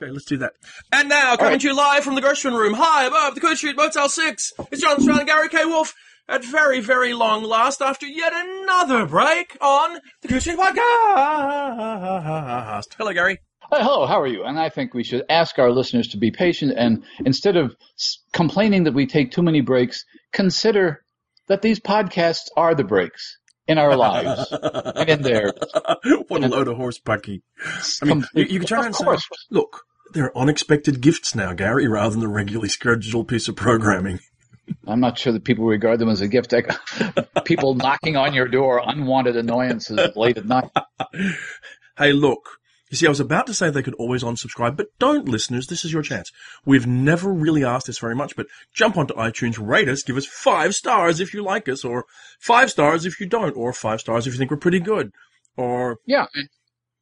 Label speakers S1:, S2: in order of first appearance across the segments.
S1: Okay, let's do that. And now, coming
S2: right.
S1: to you live from the Gershwin Room, high above the Coode Street Motel 6, it's Jonathan Strahan and Gary K. Wolfe at very, very long last after yet another break on the Coode Street Podcast. Hello, Gary.
S2: Hello, how are you? And I think we should ask our listeners to be patient and instead of s- complaining that we take too many breaks, consider that these podcasts are the breaks in our lives and in theirs.
S1: what a load of horse. I mean, you, you can try and say,
S2: course.
S1: Look, they're unexpected gifts now, Gary, rather than the regularly scheduled piece of programming.
S2: I'm not sure that people regard them as a gift. people knocking on your door, unwanted annoyances late at night.
S1: Hey, look. You see, I was about to say they could always unsubscribe, but don't, listeners. This is your chance. We've never really asked this very much, but jump onto iTunes, rate us, give us five stars if you like us, or five stars if you don't, or five stars if you think we're pretty good, or
S2: Yeah.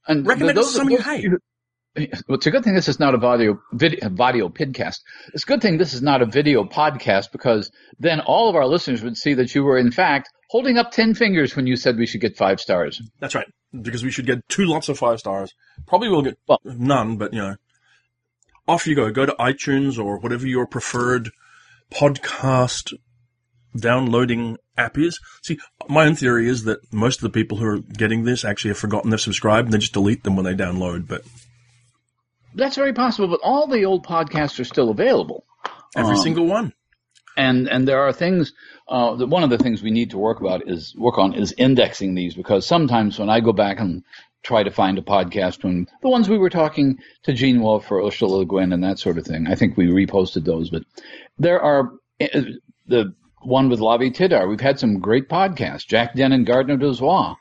S2: And,
S1: recommend us to someone you hate.
S2: Well, it's a good thing this is not a video, video, video podcast. It's a good thing this is not a video podcast because then all of our listeners would see that you were in fact holding up 10 fingers when you said we should get five stars.
S1: That's right, because we should get two lots of five stars. Probably we'll get
S2: Well-
S1: none, but you know, off you go. Go to iTunes or whatever your preferred podcast downloading app is. See, my own theory is that most of the people who are getting this actually have forgotten they've subscribed and they just delete them when they download. But
S2: That's very possible, but all the old podcasts are still available.
S1: every
S2: Um,
S1: single one.
S2: and and there are things uh, that one of the things we need to work about is work on is indexing these because sometimes when I go back and try to find a podcast when the ones we were talking to Gene Wolfe or Ursula Le Guin and that sort of thing, I think we reposted those, but there are uh, the one with Lavie Tidhar. We've had some great podcasts, Jack Dann and Gardner Dozois,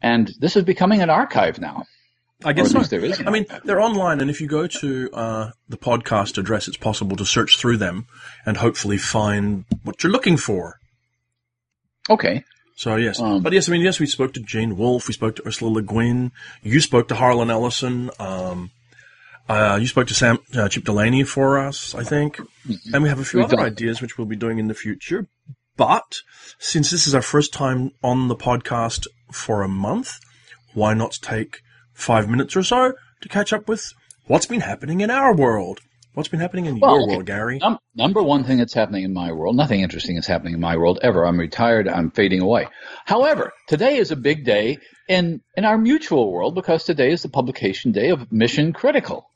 S2: and this is becoming an archive now.
S1: I guess so.
S2: there is
S1: I mean, they're online, and if you go to uh, the podcast address, it's possible to search through them and hopefully find what you're looking for.
S2: Okay,
S1: So yes,
S2: Um,
S1: but yes, I mean yes, we spoke to Gene Wolfe, we spoke to Ursula Le Guin, you spoke to Harlan Ellison, um, uh, you spoke to Sam uh, Chip Delany for us, I think, and we have a few other
S2: done-
S1: ideas which we'll be doing in the future. But since this is our first time on the podcast for a month, why not take five minutes or so to catch up with what's been happening in our world? What's been happening in
S2: Well,
S1: your world, Gary?
S2: Num- number one thing that's happening in my world, nothing interesting is happening in my world ever. I'm retired. I'm fading away. However, today is a big day in, in our mutual world because today is the publication day of Mission Critical.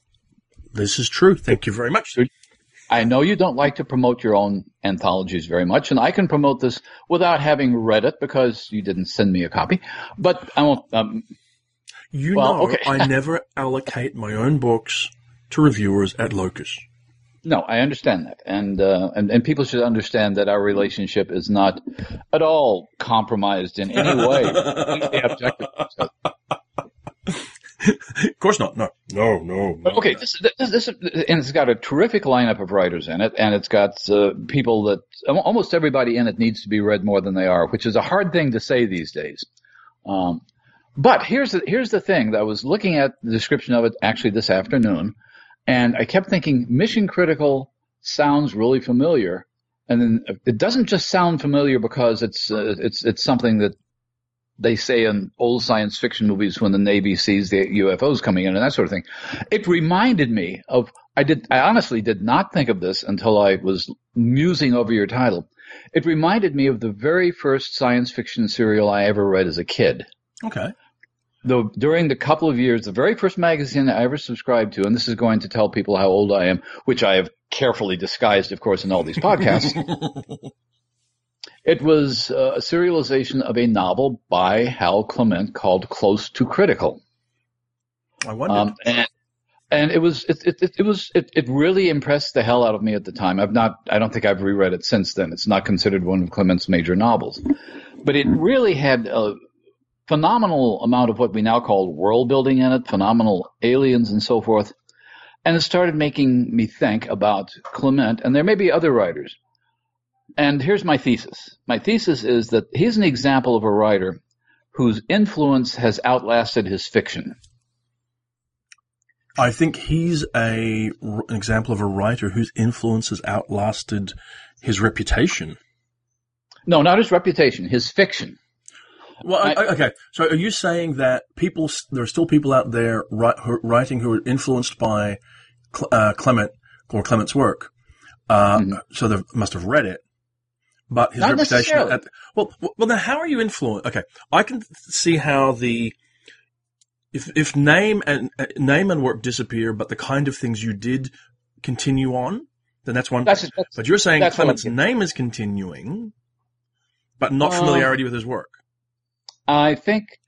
S1: This is true. Thank you very much.
S2: I know you don't like to promote your own anthologies very much, and I can promote this without having read it because you didn't send me a copy. But I won't. Um,
S1: You
S2: Well,
S1: know,
S2: okay.
S1: I never allocate my own books to reviewers at Locus.
S2: No, I understand that, and, uh, and and people should understand that our relationship is not at all compromised in any way. Completely objective. So-
S1: of course not. No, no, no. no.
S2: Okay, this, this, this, and it's got a terrific lineup of writers in it, and it's got uh, people that almost everybody in it needs to be read more than they are, which is a hard thing to say these days. Um, but here's the here's the thing: that I was looking at the description of it actually this afternoon, and I kept thinking Mission Critical sounds really familiar, and then it doesn't just sound familiar because it's uh, it's it's something that they say in old science fiction movies when the Navy sees the UFOs coming in and that sort of thing. It reminded me of I did I honestly did not think of this until I was musing over your title. It reminded me of the very first science fiction serial I ever read as a kid.
S1: Okay.
S2: Though during the couple of years, the very first magazine I ever subscribed to, and this is going to tell people how old I am, which I have carefully disguised, of course, in all these podcasts. It was uh, a serialization of a novel by Hal Clement called Close to Critical.
S1: I wondered.
S2: Um, and, and it was it, it, it, it was it, it really impressed the hell out of me at the time. I've not I don't think I've reread it since then. It's not considered one of Clement's major novels, but it really had a phenomenal amount of what we now call world building in it, phenomenal aliens and so forth. And it started making me think about Clement, and there may be other writers. And here's my thesis. My thesis is that he's an example of a writer whose influence has outlasted his fiction.
S1: I think he's a an example of a writer whose influence has outlasted his reputation.
S2: No, not his reputation, his fiction.
S1: Well,
S2: I-
S1: I, okay. So, are you saying that people there are still people out there writing who are influenced by uh, Clement or Clement's work, uh,
S2: Mhm.
S1: so they must have read it. But his
S2: Not
S1: reputation, at, well, well, then how are you influenced? Okay, I can see how the if if name and uh, name and work disappear, but the kind of things you did continue on, then that's one.
S2: That's, that's
S1: But you're saying Clement's name is continuing, but not
S2: Um,
S1: familiarity with his work.
S2: I think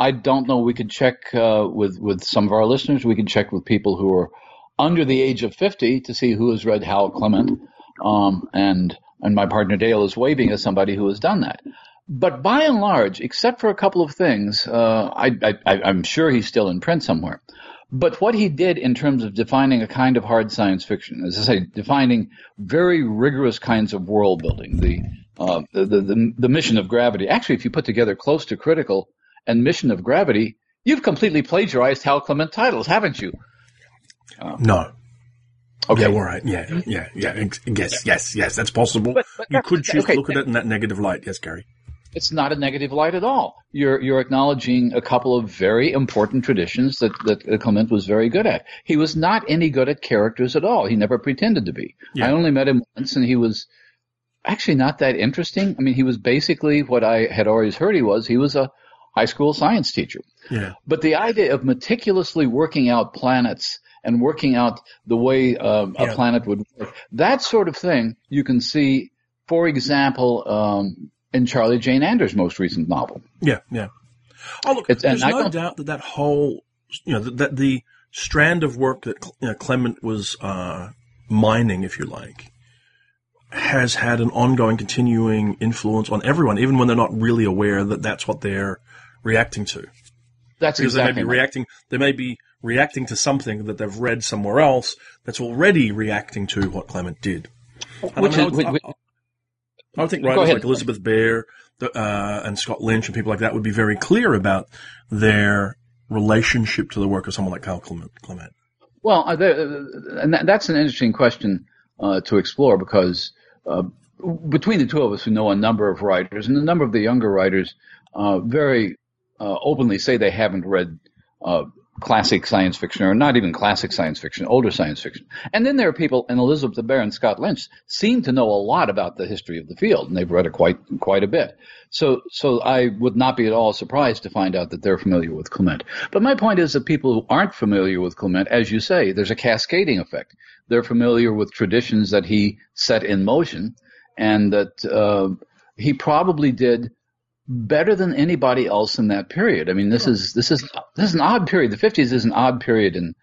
S2: I don't know. We could check uh, with with some of our listeners. We can check with people who are under the age of fifty to see who has read Hal Clement. Um, and and my partner Dale is waving as somebody who has done that. But by and large, except for a couple of things, uh, I, I'm sure he's still in print somewhere. But what he did in terms of defining a kind of hard science fiction, as I say, defining very rigorous kinds of world building, the, uh, the, the, the, the mission of gravity. Actually, if you put together close to critical and mission of gravity, you've completely plagiarized Hal Clement titles, haven't you?
S1: No.
S2: Okay.
S1: Yeah, all right. Yeah, yeah, yeah. Yes, yes, yes. That's possible.
S2: But- but
S1: you could choose
S2: okay.
S1: to look at it in that negative light. Yes, Gary.
S2: It's not a negative light at all. You're you're acknowledging a couple of very important traditions that that Clement was very good at. He was not any good at characters at all. He never pretended to be.
S1: Yeah.
S2: I only met him once, and he was actually not that interesting. I mean, he was basically what I had always heard he was. He was a high school science teacher.
S1: Yeah.
S2: But the idea of meticulously working out planets and working out the way um,
S1: Yeah.
S2: a planet would work, that sort of thing you can see, for example, um, in Charlie Jane Anders' most recent novel.
S1: Yeah, yeah. Oh, look,
S2: It's-
S1: there's
S2: I
S1: no doubt that that whole, you know, that, that the strand of work that you know, Clement was uh, mining, if you like, has had an ongoing, continuing influence on everyone, even when they're not really aware that that's what they're reacting to.
S2: That's
S1: Because
S2: exactly
S1: they may be
S2: right.
S1: reacting, they may be reacting to something that they've read somewhere else that's already reacting to what Clement did. And
S2: Which
S1: I, mean,
S2: is-
S1: I, would,
S2: which-
S1: I, I would think writers like Elizabeth Bear uh, and Scott Lynch and people like that would be very clear about their relationship to the work of someone like Hal Clement. Clement.
S2: Well, uh, and that, that's an interesting question uh, to explore because uh, between the two of us who know a number of writers and a number of the younger writers uh, very uh, openly say they haven't read uh, classic science fiction or not even classic science fiction, older science fiction. And then there are people, and Elizabeth Bear and Scott Lynch seem to know a lot about the history of the field, and they've read it quite quite a bit. So, so I would not be at all surprised to find out that they're familiar with Clement. But my point is that people who aren't familiar with Clement, as you say, there's a cascading effect. They're familiar with traditions that he set in motion, and that uh, he probably did better than anybody else in that period. I mean, this is this is this is an odd period. The 50s is an odd period in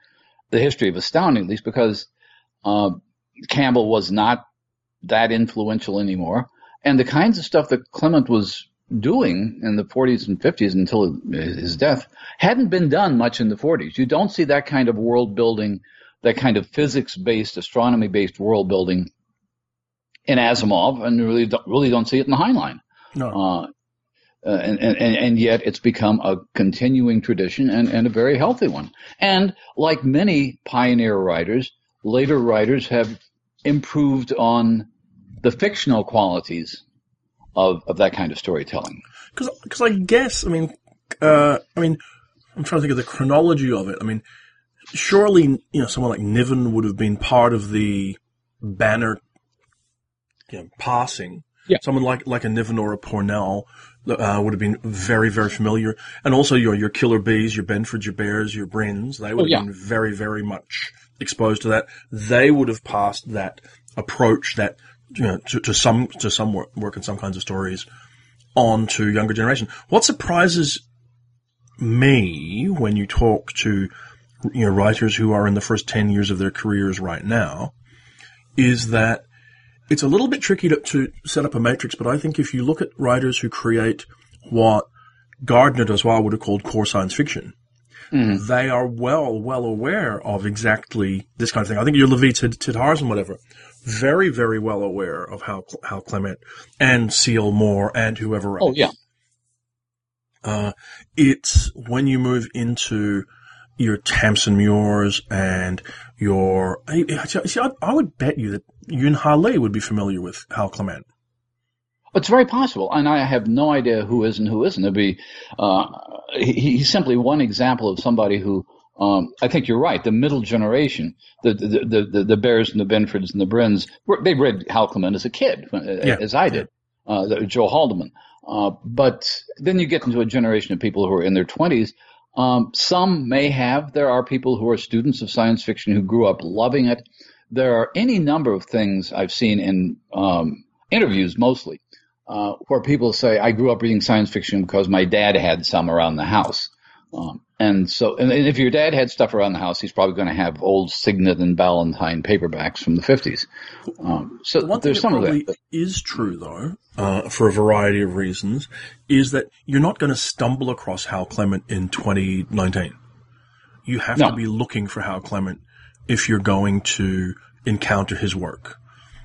S2: the history of astounding, at least because uh, Campbell was not that influential anymore, and the kinds of stuff that Clement was doing in the 40s and 50s until his death hadn't been done much in the 40s. You don't see that kind of world building, that kind of physics-based, astronomy-based world building in Asimov, and really really don't see it in Heinlein.
S1: No.
S2: Uh, uh, and, and, and yet it's become a continuing tradition and, and a very healthy one. And like many pioneer writers, later writers have improved on the fictional qualities of, of that kind of storytelling.
S1: Because I guess, I mean, uh, I mean, I'm trying to think of the chronology of it. I mean, surely, you know, someone like Niven would have been part of the banner, you know, passing.
S2: Yeah.
S1: Someone like, like a Niven or a Pournelle, uh, would have been very, very familiar. And also your, your Killer B's, your Benfords, your Bears, your Brins, they would
S2: Oh, yeah.
S1: have been very, very much exposed to that. They would have passed that approach that, you know, to, to some, to some work, work in some kinds of stories on to younger generation. What surprises me when you talk to you know writers who are in the first 10 years of their careers right now is that it's a little bit tricky to, to set up a matrix, but I think if you look at writers who create what Gardner does well would have called core science fiction, they are well, well aware of exactly this kind of thing. I think your Lavie Tid- Tidhars and whatever, very, very well aware of how how Clement and C.L. Moore and whoever else
S2: Oh, yeah.
S1: uh, it's when you move into your Tamsin Muirs and your, see, I, I would bet you that Yoon Ha Lee would be familiar with Hal Clement.
S2: It's very possible, and I have no idea who is and who isn't. It'd be uh, he, he's simply one example of somebody who Um, I think you're right. The middle generation, the the the, the, Bears and the Benfords and the Brins, they read Hal Clement as a kid, uh, yeah. as I did. Uh, Joe Haldeman. Uh, but then you get into a generation of people who are in their 20s. Um, some may have. There are people who are students of science fiction who grew up loving it. There are any number of things I've seen in um, interviews mostly uh, where people say, I grew up reading science fiction because my dad had some around the house. Um, and so, and if your dad had stuff around the house, he's probably going to have old Signet and Ballantine paperbacks from the 50s. Um, so
S1: One
S2: there's
S1: thing
S2: some
S1: that
S2: of that.
S1: is true, though, uh, for a variety of reasons, is that you're not going to stumble across Hal Clement in 2019. You have
S2: No.
S1: to be looking for Hal Clement if you're going to encounter his work.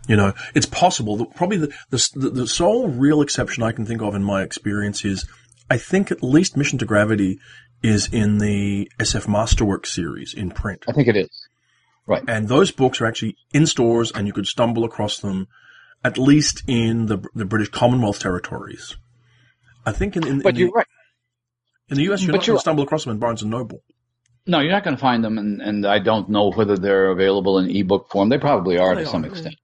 S1: You know, it's possible that probably the, the, the sole real exception I can think of in my experience is I think at least Mission to Gravity is in the SF Masterwork series in print.
S2: I think it is. Right.
S1: And those books are actually in stores and you could stumble across them at least in the, the British Commonwealth territories. I think in, in,
S2: But
S1: in,
S2: you're
S1: the,
S2: right.
S1: in the US you're
S2: but
S1: not going to stumble across them in Barnes and Noble.
S2: No, you're not going to find them, and, and I don't know whether they're available in ebook form. They probably are oh,
S1: They
S2: to some
S1: are,
S2: extent.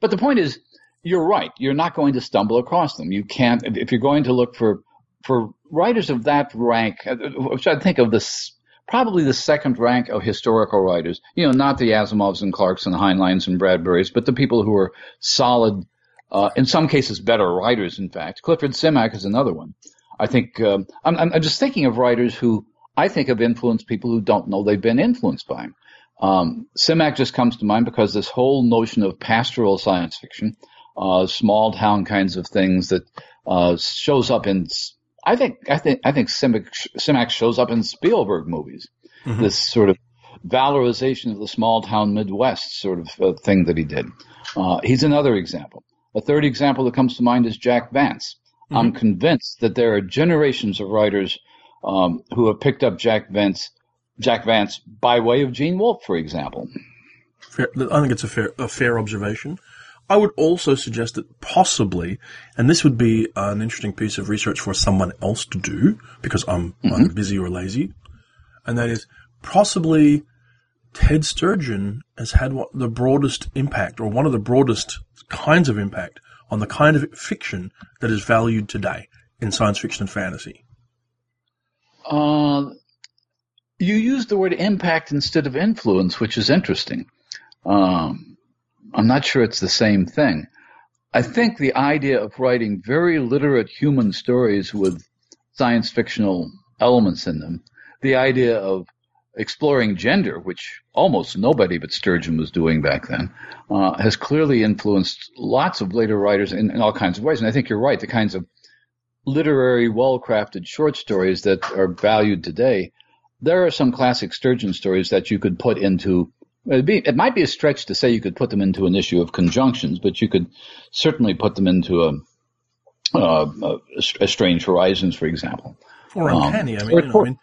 S2: But the point is, you're right. You're not going to stumble across them. You can't if, if you're going to look for for writers of that rank, uh, which I think of this probably the second rank of historical writers. You know, not the Asimovs and Clarkes and Heinleins and Bradburys, but the people who are solid, uh, in some cases better writers. In fact, Clifford Simak is another one. I think um, I'm, I'm I'm just thinking of writers who I think have influenced people who don't know they've been influenced by him. Um, Simak just comes to mind because this whole notion of pastoral science fiction, uh, small town kinds of things that uh, shows up in. I think I think I think Simak, Simak shows up in Spielberg movies. This sort of valorization of the small town Midwest sort of uh, thing that he did. Uh, he's another example. A third example that comes to mind is Jack Vance. I'm convinced that there are generations of writers um, who have picked up Jack Vance, Jack Vance by way of Gene Wolfe, for example.
S1: Fair, I think it's a fair, a fair observation. I would also suggest that possibly, and this would be an interesting piece of research for someone else to do because I'm either busy or lazy, and that is possibly Ted Sturgeon has had what the broadest impact or one of the broadest kinds of impact on the kind of fiction that is valued today in science fiction and fantasy.
S2: Uh, you used the word impact instead of influence, which is interesting. Um, I'm not sure it's the same thing. I think the idea of writing very literate human stories with science fictional elements in them, the idea of exploring gender, which almost nobody but Sturgeon was doing back then, uh, has clearly influenced lots of later writers in, in all kinds of ways. And I think you're right. The kinds of literary, well-crafted short stories that are valued today, there are some classic Sturgeon stories that you could put into. It'd be, it might be a stretch to say you could put them into an issue of conjunctions, but you could certainly put them into a, uh, a, a Strange Horizons, for example.
S1: Or
S2: Um,
S1: uncanny. I mean, you know, I mean,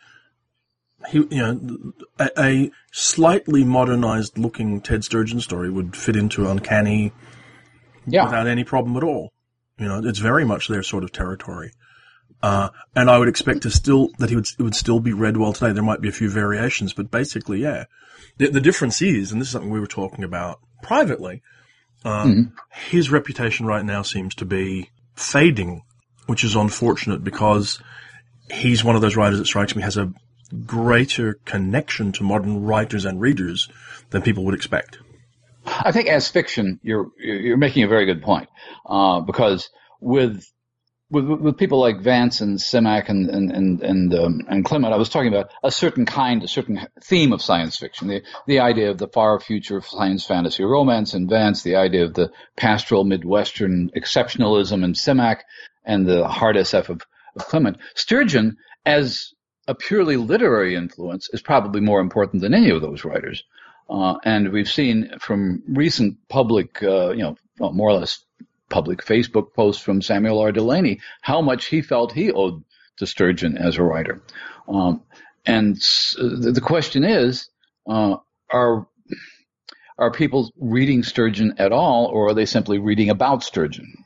S1: he, you know, a, a slightly modernized looking Ted Sturgeon story would fit into uncanny
S2: Yeah,
S1: without any problem at all. You know, it's very much their sort of territory. Uh, and I would expect to still, that he would, it would still be read well today. There might be a few variations, but basically, yeah. The, the difference is, and this is something we were talking about privately, um, his reputation right now seems to be fading, which is unfortunate because he's one of those writers that strikes me has a greater connection to modern writers and readers than people would expect.
S2: I think as fiction, you're you're making a very good point uh, because with with with people like Vance and Simak and and and and, um, and Clement, I was talking about a certain kind, a certain theme of science fiction. The the idea of the far future of science fantasy romance in Vance, the idea of the pastoral midwestern exceptionalism in Simak, and the hard SF of, of Clement. Sturgeon, as a purely literary influence, is probably more important than any of those writers. Uh, and we've seen from recent public, uh, you know, well, more or less public Facebook posts from Samuel R. Delany how much he felt he owed to Sturgeon as a writer. Um, and the the question is, uh, are are people reading Sturgeon at all, or are they simply reading about Sturgeon?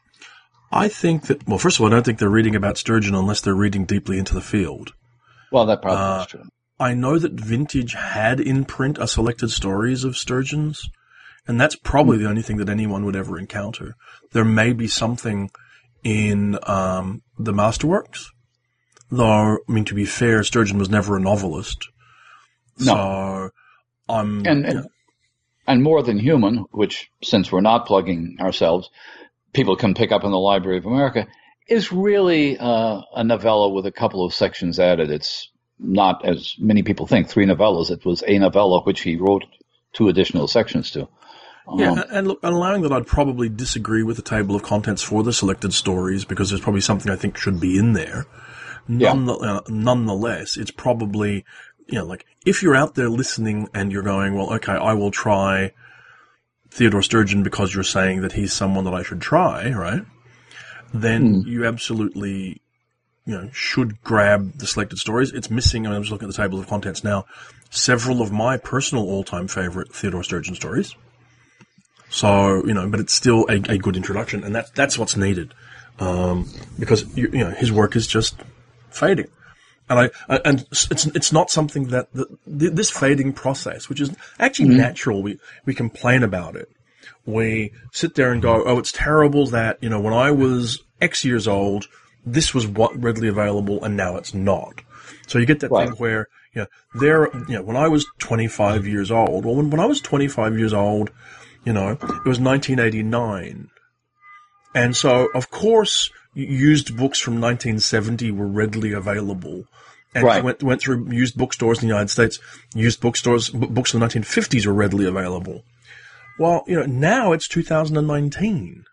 S1: I think that, well, first of all, I don't think they're reading about Sturgeon unless they're reading deeply into the field.
S2: Well, that probably
S1: Uh,
S2: is true.
S1: I know that Vintage had in print a selected stories of sturgeons, and that's probably the only thing that anyone would ever encounter. There may be something in um, the masterworks, though. I mean, to be fair, Sturgeon was never a novelist,
S2: No.
S1: so I'm
S2: and and, and more than human, which since we're not plugging ourselves, people can pick up in the Library of America, is really uh, a novella with a couple of sections added. It's not as many people think three novellas. It was a novella which he wrote two additional sections to.
S1: Yeah,
S2: Um,
S1: and- and look, allowing that I'd probably disagree with the table of contents for the selected stories because there's probably something I think should be in there.
S2: Yeah.
S1: Uh, nonetheless, it's probably, you know, like, if you're out there listening and you're going, well, okay, I will try Theodore Sturgeon because you're saying that he's someone that I should try, right? Then you absolutely, you know, should grab the selected stories. It's missing, and I'm just looking at the table of contents now, several of my personal all-time favorite Theodore Sturgeon stories. So, you know, but it's still a, a good introduction, and that, that's what's needed. Um, because, you, you know, his work is just fading. And I, I- and it's, it's not something that, the, this fading process, which is actually natural, we, we complain about it. We sit there and go, oh, it's terrible that, you know, when I was X years old, this was what readily available and now it's not. So you get that
S2: Right.
S1: thing where, you know, there, you know, when I was 25 years old, well, when, when I was 25 years old, you know, it was 1989. And so, of course, used books from 1970 were readily available. And
S2: Right.
S1: went, went through used bookstores in the United States. Used bookstores, books from the 1950s were readily available. Well, you know, now it's 2019.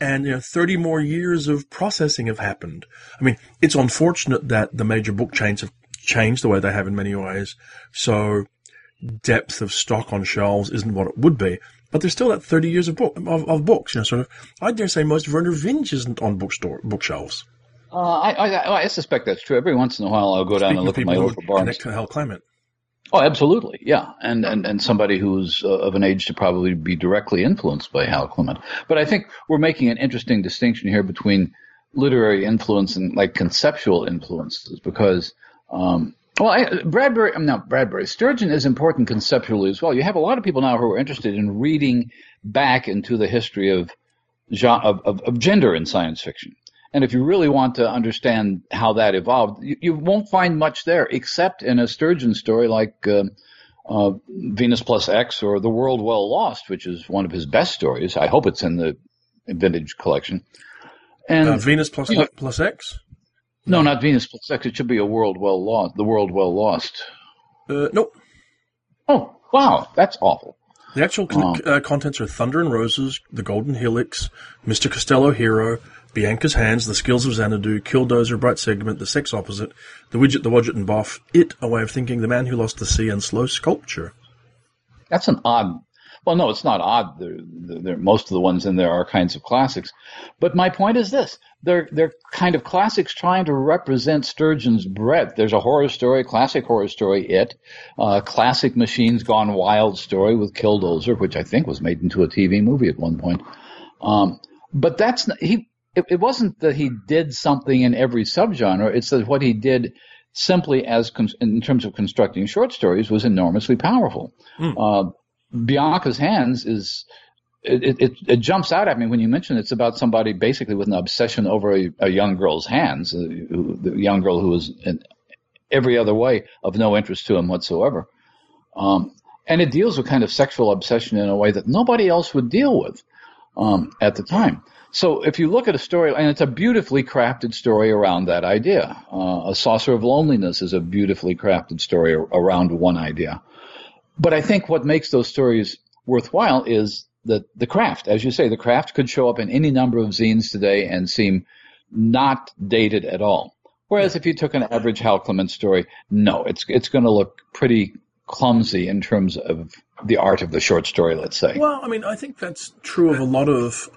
S1: And, you know, 30 more years of processing have happened. I mean, it's unfortunate that the major book chains have changed the way they have in many ways. So depth of stock on shelves isn't what it would be. But there's still that 30 years of book, of, of books, you know, sort of, I dare say most Vernor Vinge isn't on bookstore, bookshelves.
S2: uh, I, I, I suspect that's true. Every once in a while, I'll go down
S1: Speaking
S2: and
S1: of
S2: look at my local Barnes.
S1: connect to Hal Clement.
S2: Oh, absolutely, yeah, and and and somebody who's uh, of an age to probably be directly influenced by Hal Clement. But I think we're making an interesting distinction here between literary influence and like conceptual influences, because um, well, I, Bradbury, I'm not Bradbury. Sturgeon is important conceptually as well. You have a lot of people now who are interested in reading back into the history of of, of, gender in science fiction. And if you really want to understand how that evolved, you, you won't find much there except in a Sturgeon story like uh, uh, Venus Plus X or The World Well Lost, which is one of his best stories. I hope it's in the vintage collection. And
S1: Uh, Venus plus,
S2: Yeah.
S1: plus X?
S2: No, not Venus Plus X. It should be a World Well Lost. The World Well Lost.
S1: Uh, nope.
S2: Oh, wow, that's awful.
S1: The actual con- uh, contents are Thunder and Roses, The Golden Helix, Mr. Costello Hero, Bianca's Hands, The Skills of Xanadu, Killdozer, Bright Segment, The Sex Opposite, The Widget, The Wadget and Boff, It, A Way of Thinking, The Man Who Lost the Sea, and Slow Sculpture.
S2: That's an odd. Well, no, it's not odd. They're, they're, most of the ones in there are kinds of classics. But my point is this: they're they're kind of classics trying to represent Sturgeon's breadth. There's a horror story, classic horror story, It, uh, classic Machines Gone Wild story with Killdozer, which I think was made into a TV movie at one point. Um, but that's he. It, it wasn't that he did something in every subgenre. It's that what he did simply as con- in terms of constructing short stories was enormously powerful. Uh, Bianca's hands is it, it, it jumps out at me when you mention it's about somebody basically with an obsession over a, a young girl's hands, uh, who, the young girl who was in every other way of no interest to him whatsoever. Um, and it deals with kind of sexual obsession in a way that nobody else would deal with um, at the time. So if you look at a story, and it's a beautifully crafted story around that idea. Uh, a Saucer of Loneliness is a beautifully crafted story around one idea. But I think what makes those stories worthwhile is the, the craft. As you say, the craft could show up in any number of zines today and seem not dated at all. Whereas if you took an average Hal Clement story, no, it's, it's going to look pretty clumsy in terms of the art of the short story, let's say.
S1: Well, I mean, I think that's true of a lot of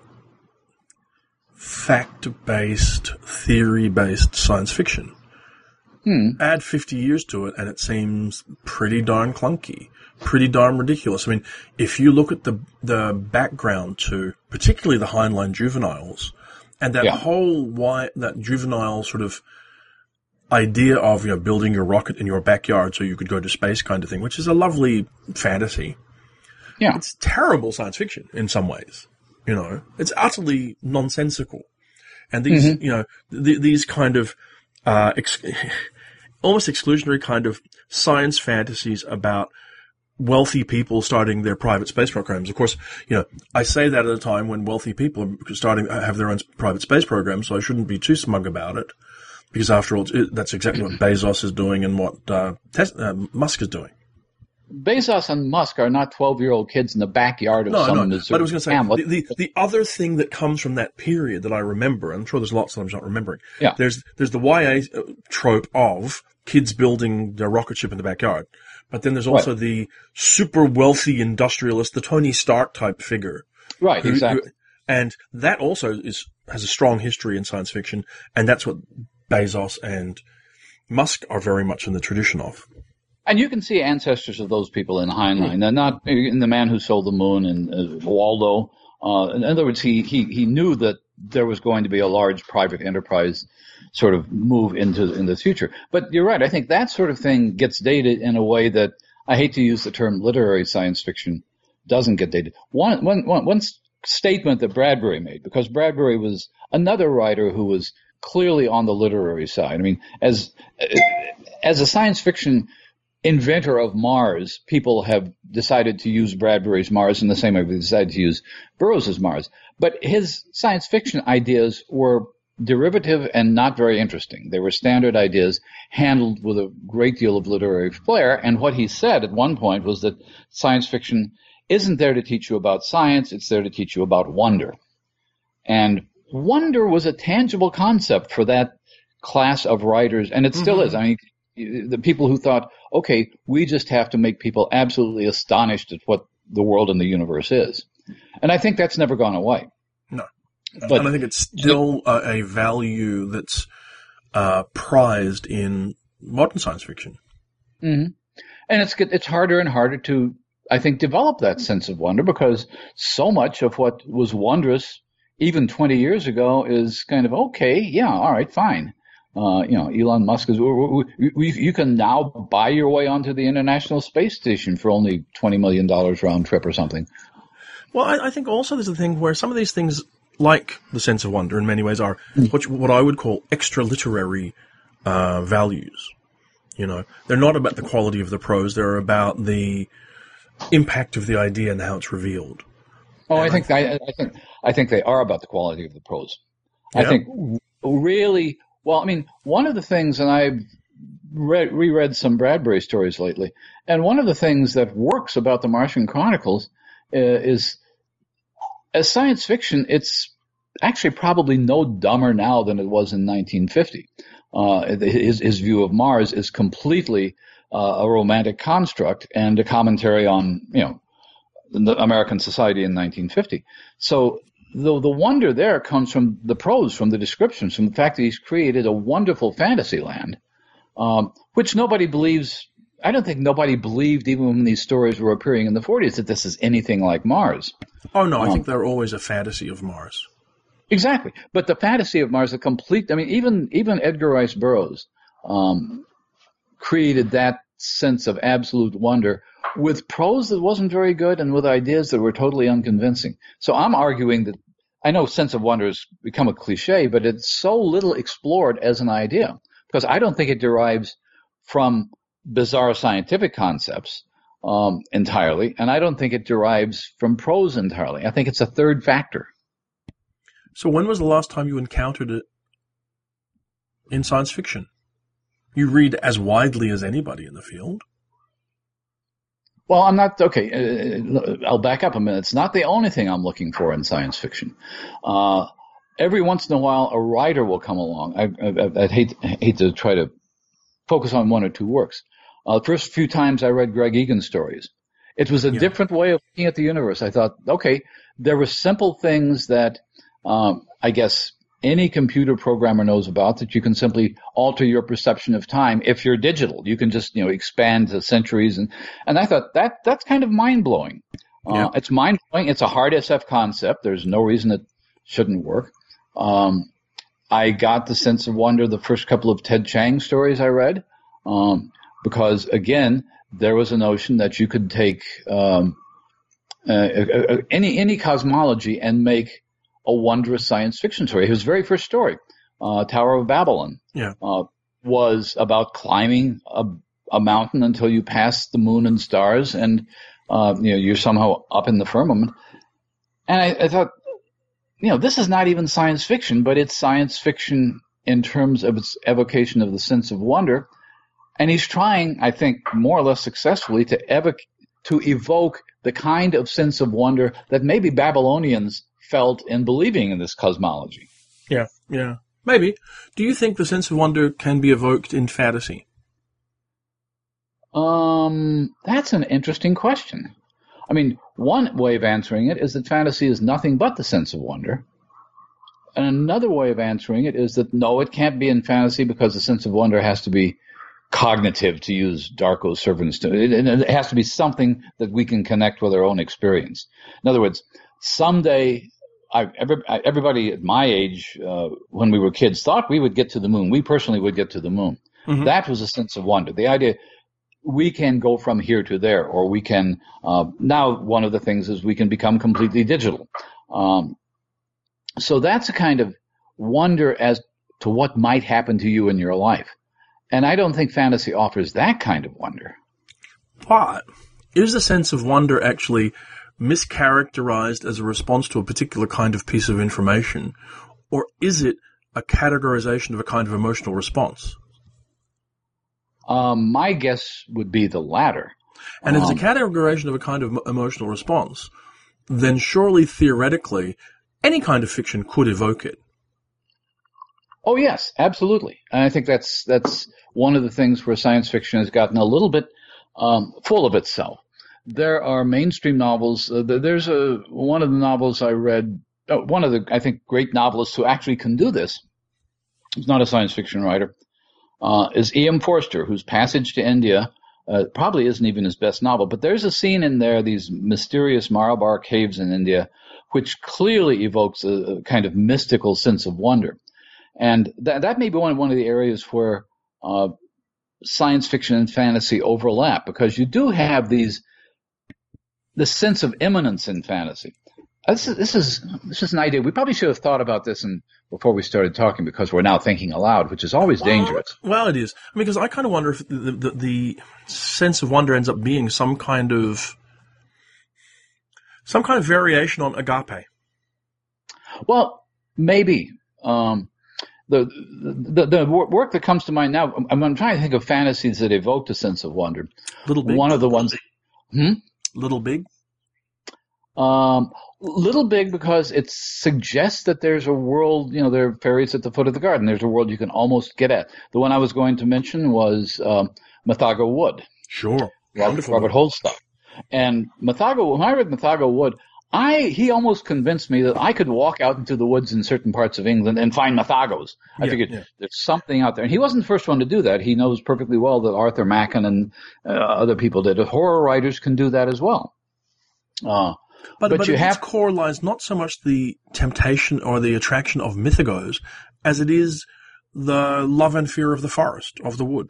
S1: fact-based, theory-based science fiction. Add 50 years to it and it seems pretty darn clunky, pretty darn ridiculous. I mean, if you look at the, the background to particularly the Heinlein juveniles and that
S2: Yeah.
S1: whole why, that juvenile sort of idea of you know building your rocket in your backyard so you could go to space kind of thing, which is a lovely fantasy.
S2: Yeah.
S1: It's terrible science fiction in some ways. You know, it's utterly nonsensical. And these,
S2: Mm-hmm.
S1: you know, th- these kind of, uh, ex- almost exclusionary kind of science fantasies about wealthy people starting their private space programs. Of course, you know, I say that at a time when wealthy people are starting, have their own private space programs, so I shouldn't be too smug about it. Because after all, that's exactly what Bezos is doing and what, uh, uh, Musk is doing.
S2: Bezos and Musk are not 12 year old kids in the backyard of
S1: No,
S2: some
S1: no.
S2: Missouri
S1: But I was going to say the, the the other thing that comes from that period that I remember. And I'm sure there's lots that I'm not remembering.
S2: Yeah.
S1: There's there's the YA uh, trope of kids building their rocket ship in the backyard, but then there's also the super wealthy industrialist, the Tony Stark type figure.
S2: right,
S1: who-
S2: exactly.
S1: who- and that also is has a strong history in science fiction, and that's what Bezos and Musk are very much in the tradition of.
S2: And you can see ancestors of those people in Heinlein. They're not in the man who sold the moon and uh, Waldo. Uh, in other words, he, he he knew that there was going to be a large private enterprise sort of move into in the future. But you're right. I think that sort of thing gets dated in a way that I hate to use the term literary science fiction doesn't get dated. One one one one statement that Bradbury made, because Bradbury was another writer who was clearly on the literary side. I mean, as as a science fiction inventor of Mars, people have decided to use Bradbury's Mars in the same way we decided to use Burroughs's Mars. But his science fiction ideas were derivative and not very interesting. They were standard ideas handled with a great deal of literary flair. And what he said at one point was that science fiction isn't there to teach you about science, it's there to teach you about wonder. And wonder was a tangible concept for that class of writers, and it still mm-hmm. is. I mean, the people who thought, okay, we just have to make people absolutely astonished at what the world and the universe is. And I think that's never gone away.
S1: No.
S2: But-
S1: and I think it's still a, a value that's uh, prized in modern science fiction.
S2: hmm And it's it's harder and harder to, I think, develop that sense of wonder because so much of what was wondrous even 20 years ago is kind of okay, yeah, all right, fine. Uh, you know, Elon Musk is. We, we, you can now buy your way onto the International Space Station for only 20 million dollars round trip or something.
S1: Well, I, I think also there's a thing where some of these things, like the sense of wonder, in many ways are what, you- what I would call extra literary uh, values. You know, they're not about the quality of the prose; they're about the impact of the idea and how it's revealed.
S2: Oh, I think I, I think I think they are about the quality of the prose. I think really well. I mean, one of the things, and read, reread some Bradbury stories lately, and one of the things that works about the Martian Chronicles uh, is, as science fiction, it's actually probably no dumber now than it was in 1950. Uh, his, his view of Mars is completely uh, a romantic construct and a commentary on, you know, the American society in 1950. So the the wonder there comes from the prose, from the descriptions, from the fact that he's created a wonderful fantasy land, um, which nobody believes. I don't think nobody believed, even when these stories were appearing in the 40s, that this is anything like Mars.
S1: Oh no, I think they're always a fantasy of Mars.
S2: Exactly, but the fantasy of Mars, the complete. I mean, even even Edgar Rice Burroughs um, created that sense of absolute wonder with prose that wasn't very good and with ideas that were totally unconvincing. So I'm arguing that I know sense of wonder has become a cliche, but it's so little explored as an idea because I don't think it derives from bizarre scientific concepts um, entirely, and I don't think it derives from prose entirely. I think it's a third factor.
S1: So when was the last time you encountered it in science fiction? You read as widely as anybody in the field.
S2: Well, I'm not okay. Uh, I'll back up a minute. It's not the only thing I'm looking for in science fiction. Uh, every once in a while, a writer will come along. I, I, I'd hate hate to try to focus on one or two works. Uh, the first few times I read Greg Egan stories, it was a
S1: Yeah.
S2: different way of looking at the universe. I thought, okay, there were simple things that um, I guess any computer programmer knows about that you can simply alter your perception of time if you're digital. You can just you know expand the centuries and and I thought that that's kind of mind blowing. Uh, It's mind blowing. It's a hard SF concept. There's no reason it shouldn't work. Um, I got the sense of wonder the first couple of Ted Chiang stories I read, um, because again, there was a notion that you could take um, uh, uh, uh, any any cosmology and make a wondrous science fiction story. His very first story, uh, Tower of Babylon,
S1: Yeah.
S2: uh, was about climbing a, a mountain until you pass the moon and stars, and uh, you know you're somehow up in the firmament. And I, I thought, you know, this is not even science fiction, but it's science fiction in terms of its evocation of the sense of wonder. And he's trying, I think, more or less successfully to evoc- to evoke the kind of sense of wonder that maybe Babylonians felt in believing in this cosmology.
S1: Yeah, yeah. Maybe. Do you think the sense of wonder can be evoked in fantasy?
S2: Um, that's an interesting question. I mean, one way of answering it is that fantasy is nothing but the sense of wonder. And another way of answering it is that no, it can't be in fantasy because the sense of wonder has to be cognitive, to use Darko Suvin's. To, it, it has to be something that we can connect with our own experience. In other words, someday, I, every, everybody at my age, uh, when we were kids, thought we would get to the moon. We personally would get to the moon.
S1: Mhm.
S2: That was a sense of wonder. The idea we can go from here to there, or we can uh, now. One of the things is we can become completely digital. Um, so that's a kind of wonder as to what might happen to you in your life, and I don't think fantasy offers that kind of wonder.
S1: But is the sense of wonder actually mischaracterized as a response to a particular kind of piece of information, or is it a categorization of a kind of emotional response?
S2: Um, my guess would be the latter.
S1: And if
S2: Um,
S1: it's a categorization of a kind of emotional response, then surely theoretically any kind of fiction could evoke it.
S2: Oh yes, absolutely. And I think that's that's one of the things where science fiction has gotten a little bit um, full of itself. There are mainstream novels. Uh, there's a one of the novels I read. Uh, one of the I think great novelists who actually can do this. He's not a science fiction writer. Uh, is E.M. Forster, whose Passage to India uh, probably isn't even his best novel, but there's a scene in there, these mysterious Marabar caves in India, which clearly evokes a, a kind of mystical sense of wonder. And that, that may be one, one of the areas where uh, science fiction and fantasy overlap because you do have these this sense of imminence in fantasy. This is, this is this is an idea. We probably should have thought about this and before we started talking because we're now thinking aloud, which is always dangerous.
S1: Well, it is. I mean, because I kind of wonder if the, the, the sense of wonder ends up being some kind of some kind of variation on agape.
S2: Well, maybe. Um, the, the the wor- work that comes to mind now, I'm, I'm trying to think of fantasies that evoked a sense of wonder.
S1: Little big.
S2: One of the ones, hmm?
S1: Little big.
S2: Um, little big because it suggests that there's a world, you know, there are fairies at the foot of the garden. There's a world you can almost get at. The one I was going to mention was um, Mythago Wood,
S1: Sure.
S2: Robert,
S1: Wonderful.
S2: Robert Holdstock. And Mythago, when I read Mythago Wood, I he almost convinced me that I could walk out into the woods in certain parts of England and find Mythagos. I
S1: Yeah,
S2: figured
S1: yeah.
S2: there's something out there, and he wasn't the first one to do that. He knows perfectly well that Arthur Machen and uh, other people did. Horror writers can do that as well. Uh,
S1: But,
S2: But
S1: but,
S2: you have-
S1: core lies not so much the temptation or the attraction of mythagos as it is the love and fear of the forest, of the wood.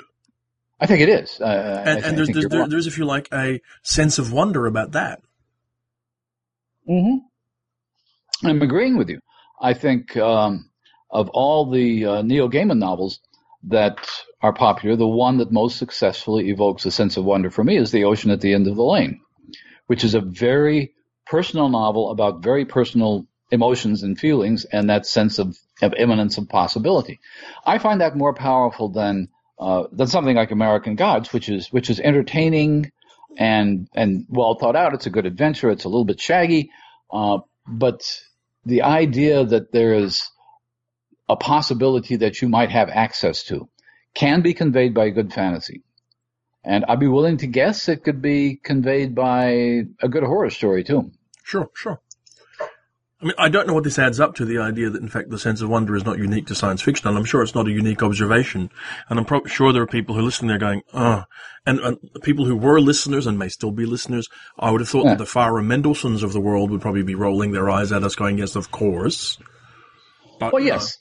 S2: I think it is. Uh, I,
S1: And,
S2: I
S1: there's, there's, there, there's, if you like, a sense of wonder about that.
S2: Hmm I'm agreeing with you. I think um, of all the uh, Neil Gaiman novels that are popular, the one that most successfully evokes a sense of wonder for me is The Ocean at the End of the Lane, which is a very personal novel about very personal emotions and feelings and that sense of, of imminence of possibility. I find that more powerful than uh, than something like American Gods, which is which is entertaining and and well thought out. It's a good adventure. It's a little bit shaggy, uh, but the idea that there is a possibility that you might have access to can be conveyed by a good fantasy. And I'd be willing to guess it could be conveyed by a good horror story too.
S1: Sure, sure. I mean, I don't know what this adds up to, the idea that in fact the sense of wonder is not unique to science fiction, and I'm sure it's not a unique observation. And I'm pro- sure there are people who are listening there going, oh, and, and people who were listeners and may still be listeners, I would have thought
S2: Yeah.
S1: that the Farah Mendlesohns of the world would probably be rolling their eyes at us going, yes, of course. But,
S2: Well, yes.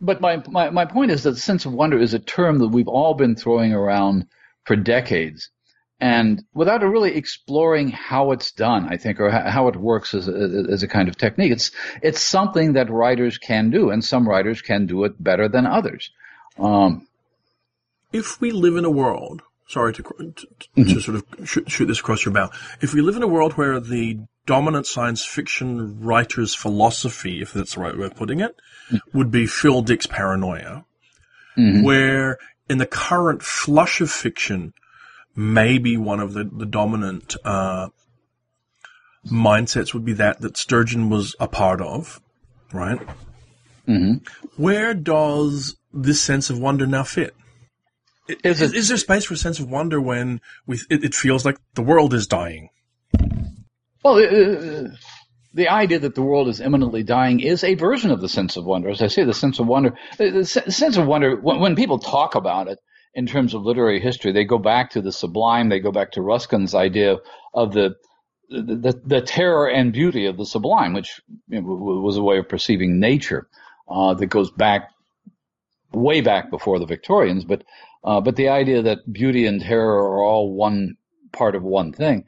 S2: but my, my, my point is that the sense of wonder is a term that we've all been throwing around for decades. And without really exploring how it's done, I think, or how it works as a, as a kind of technique, it's, it's something that writers can do, and some writers can do it better than others. Um,
S1: if we live in a world, sorry to, to, mm-hmm. to sort of shoot, shoot this across your bow, if we live in a world where the dominant science fiction writer's philosophy, if that's the right way of putting it, mm-hmm. would be Phil Dick's paranoia, mm-hmm. where in the current flush of fiction, maybe one of the, the dominant uh, mindsets would be that that Sturgeon was a part of, right? Mm-hmm. Where does this sense of wonder now fit? Is, is, is, there space for a sense of wonder when we, it, it feels like the world is dying?
S2: Well, uh, the idea that the world is imminently dying is a version of the sense of wonder. As I say, the sense of wonder, the sense of wonder, when, when people talk about it in terms of literary history, they go back to the sublime, they go back to Ruskin's idea of the the, the, terror and beauty of the sublime, which was a way of perceiving nature uh, that goes back way back before the Victorians. But uh, but the idea that beauty and terror are all one part of one thing,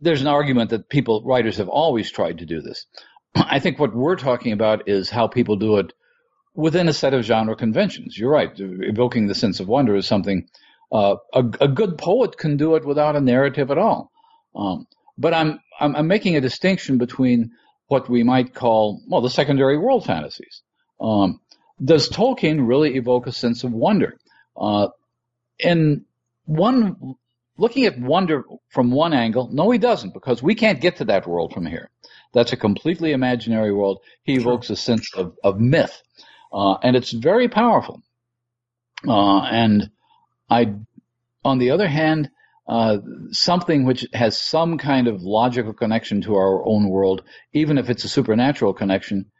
S2: there's an argument that people, writers have always tried to do this. I think what we're talking about is how people do it within a set of genre conventions. You're right. Evoking the sense of wonder is something, uh, a, a, good poet can do it without a narrative at all. Um, but I'm, I'm, I'm, making a distinction between what we might call, well, the secondary world fantasies. Um, does Tolkien really evoke a sense of wonder? Uh, in one looking at wonder from one angle, no, he doesn't, because we can't get to that world from here. That's a completely imaginary world. He evokes a sense of, of myth, uh, and it's very powerful. Uh, and I, on the other hand, uh, something which has some kind of logical connection to our own world, even if it's a supernatural connection,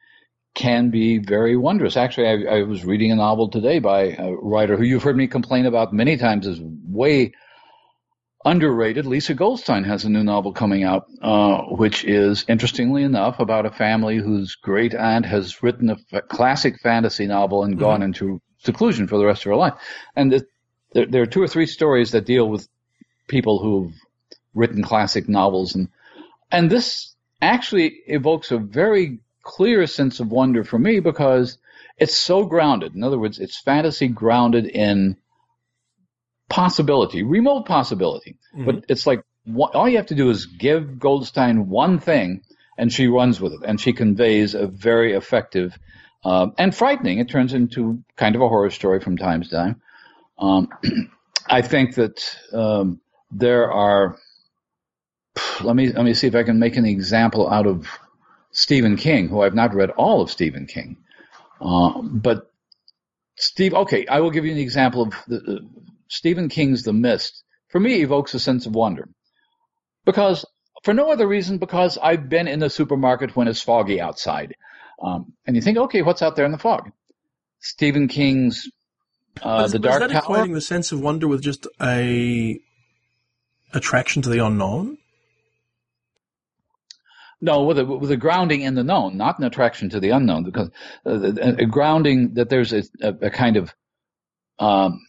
S2: can be very wondrous. Actually, I, I, was reading a novel today by a writer who you've heard me complain about many times is way underrated. Lisa Goldstein has a new novel coming out, uh, which is interestingly enough about a family whose great aunt has written a f- classic fantasy novel and mm-hmm. gone into seclusion for the rest of her life. And it, there, there are two or three stories that deal with people who've written classic novels and and this actually evokes a very clear sense of wonder for me because it's so grounded. In other words, it's fantasy grounded in possibility, remote possibility. Mm-hmm. But it's like all you have to do is give Goldstein one thing, and she runs with it, and she conveys a very effective uh, and frightening. It turns into kind of a horror story from time to time. Um, I think that um, there are. Let me let me see if I can make an example out of Stephen King, who I've not read all of Stephen King, uh, but Steve. Okay, I will give you an example of the, Stephen King's The Mist. For me, evokes a sense of wonder because for no other reason because I've been in the supermarket when it's foggy outside, um, and you think, okay, what's out there in the fog? Stephen King's uh,
S1: is,
S2: The Dark
S1: is that
S2: Tower.
S1: equating the sense of wonder with just a attraction to the unknown?
S2: No, with a, with a grounding in the known, not an attraction to the unknown, because uh, a, a grounding that there's a, a, a kind of um,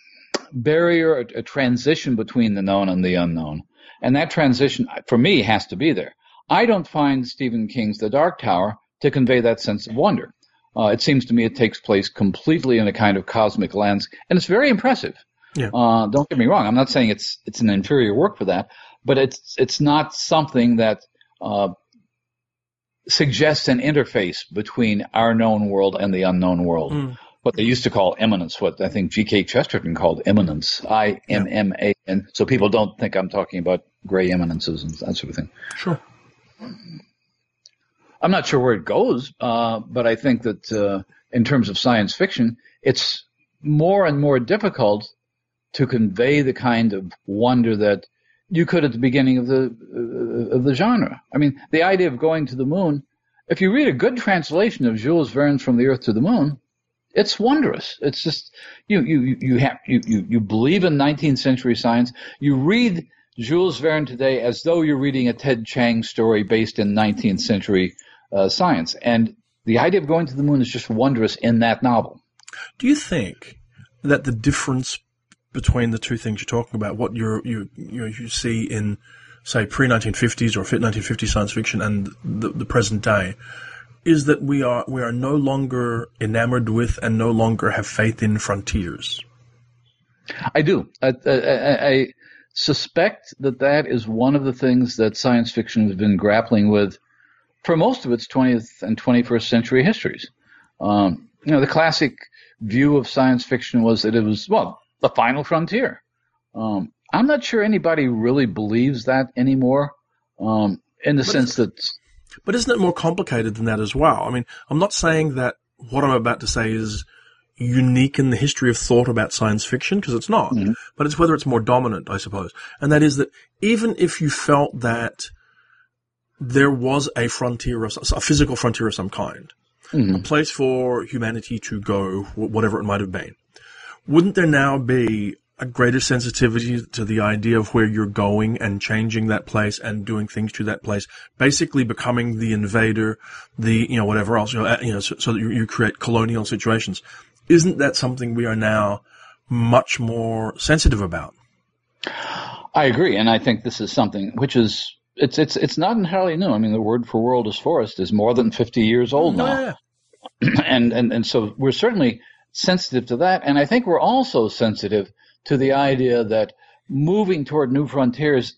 S2: barrier, a, a, transition between the known and the unknown, and that transition for me has to be there. I don't find Stephen King's The Dark Tower to convey that sense of wonder. Uh, it seems to me it takes place completely in a kind of cosmic lens, and it's very impressive. Yeah. Uh, don't get me wrong. I'm not saying it's it's an inferior work for that, but it's it's not something that uh, suggests an interface between our known world and the unknown world. Mm. What they used to call eminence, what I think G.K. Chesterton called immanence, I M M A N. So people don't think I'm talking about gray eminences and that sort of thing.
S1: Sure.
S2: I'm not sure where it goes, uh, but I think that uh, in terms of science fiction, it's more and more difficult to convey the kind of wonder that you could at the beginning of the uh, of the genre. I mean, the idea of going to the moon. If you read a good translation of Jules Verne's From the Earth to the Moon, it's wondrous. It's just you you you have you you, you believe in 19th century science. You read Jules Verne today as though you're reading a Ted Chiang story based in 19th century uh, science, and the idea of going to the moon is just wondrous in that novel.
S1: Do you think that the difference between the two things you're talking about, what you you you see in say pre 1950s or fit 1950 science fiction and the, the present day, is that we are we are no longer enamored with and no longer have faith in frontiers.
S2: I do. I, I, I, suspect that that is one of the things that science fiction has been grappling with for most of its 20th and 21st century histories. Um, you know, the classic view of science fiction was that it was well the final frontier. Um, I'm not sure anybody really believes that anymore. Um, in the but sense that
S1: but isn't it more complicated than that as well? I mean, I'm not saying that what I'm about to say is unique in the history of thought about science fiction, because it's not. Mm-hmm. But it's whether it's more dominant, I suppose. And that is that even if you felt that there was a frontier, of, a physical frontier of some kind, mm-hmm. a place for humanity to go, whatever it might have been, wouldn't there now be a greater sensitivity to the idea of where you're going and changing that place and doing things to that place, basically becoming the invader, the, you know, whatever else, you know, uh, you know so, so that you, you create colonial situations. Isn't that something we are now much more sensitive about?
S2: I agree. And I think this is something which is, it's, it's, it's not entirely new. I mean, the word for world is forest is more than 50 years old oh, now. Yeah. and, and, and so we're certainly sensitive to that. And I think we're also sensitive to the idea that moving toward new frontiers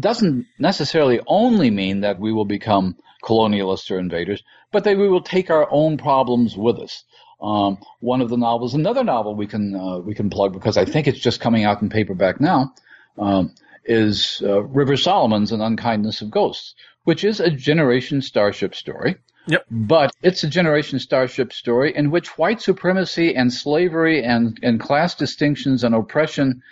S2: doesn't necessarily only mean that we will become colonialists or invaders, but that we will take our own problems with us. Um, one of the novels, another novel we can uh, we can plug because I think it's just coming out in paperback now, um, is uh, Rivers Solomon's *An Unkindness of Ghosts*, which is a Generation Starship story.
S1: Yep.
S2: But it's a Generation Starship story in which white supremacy and slavery and, and class distinctions and oppression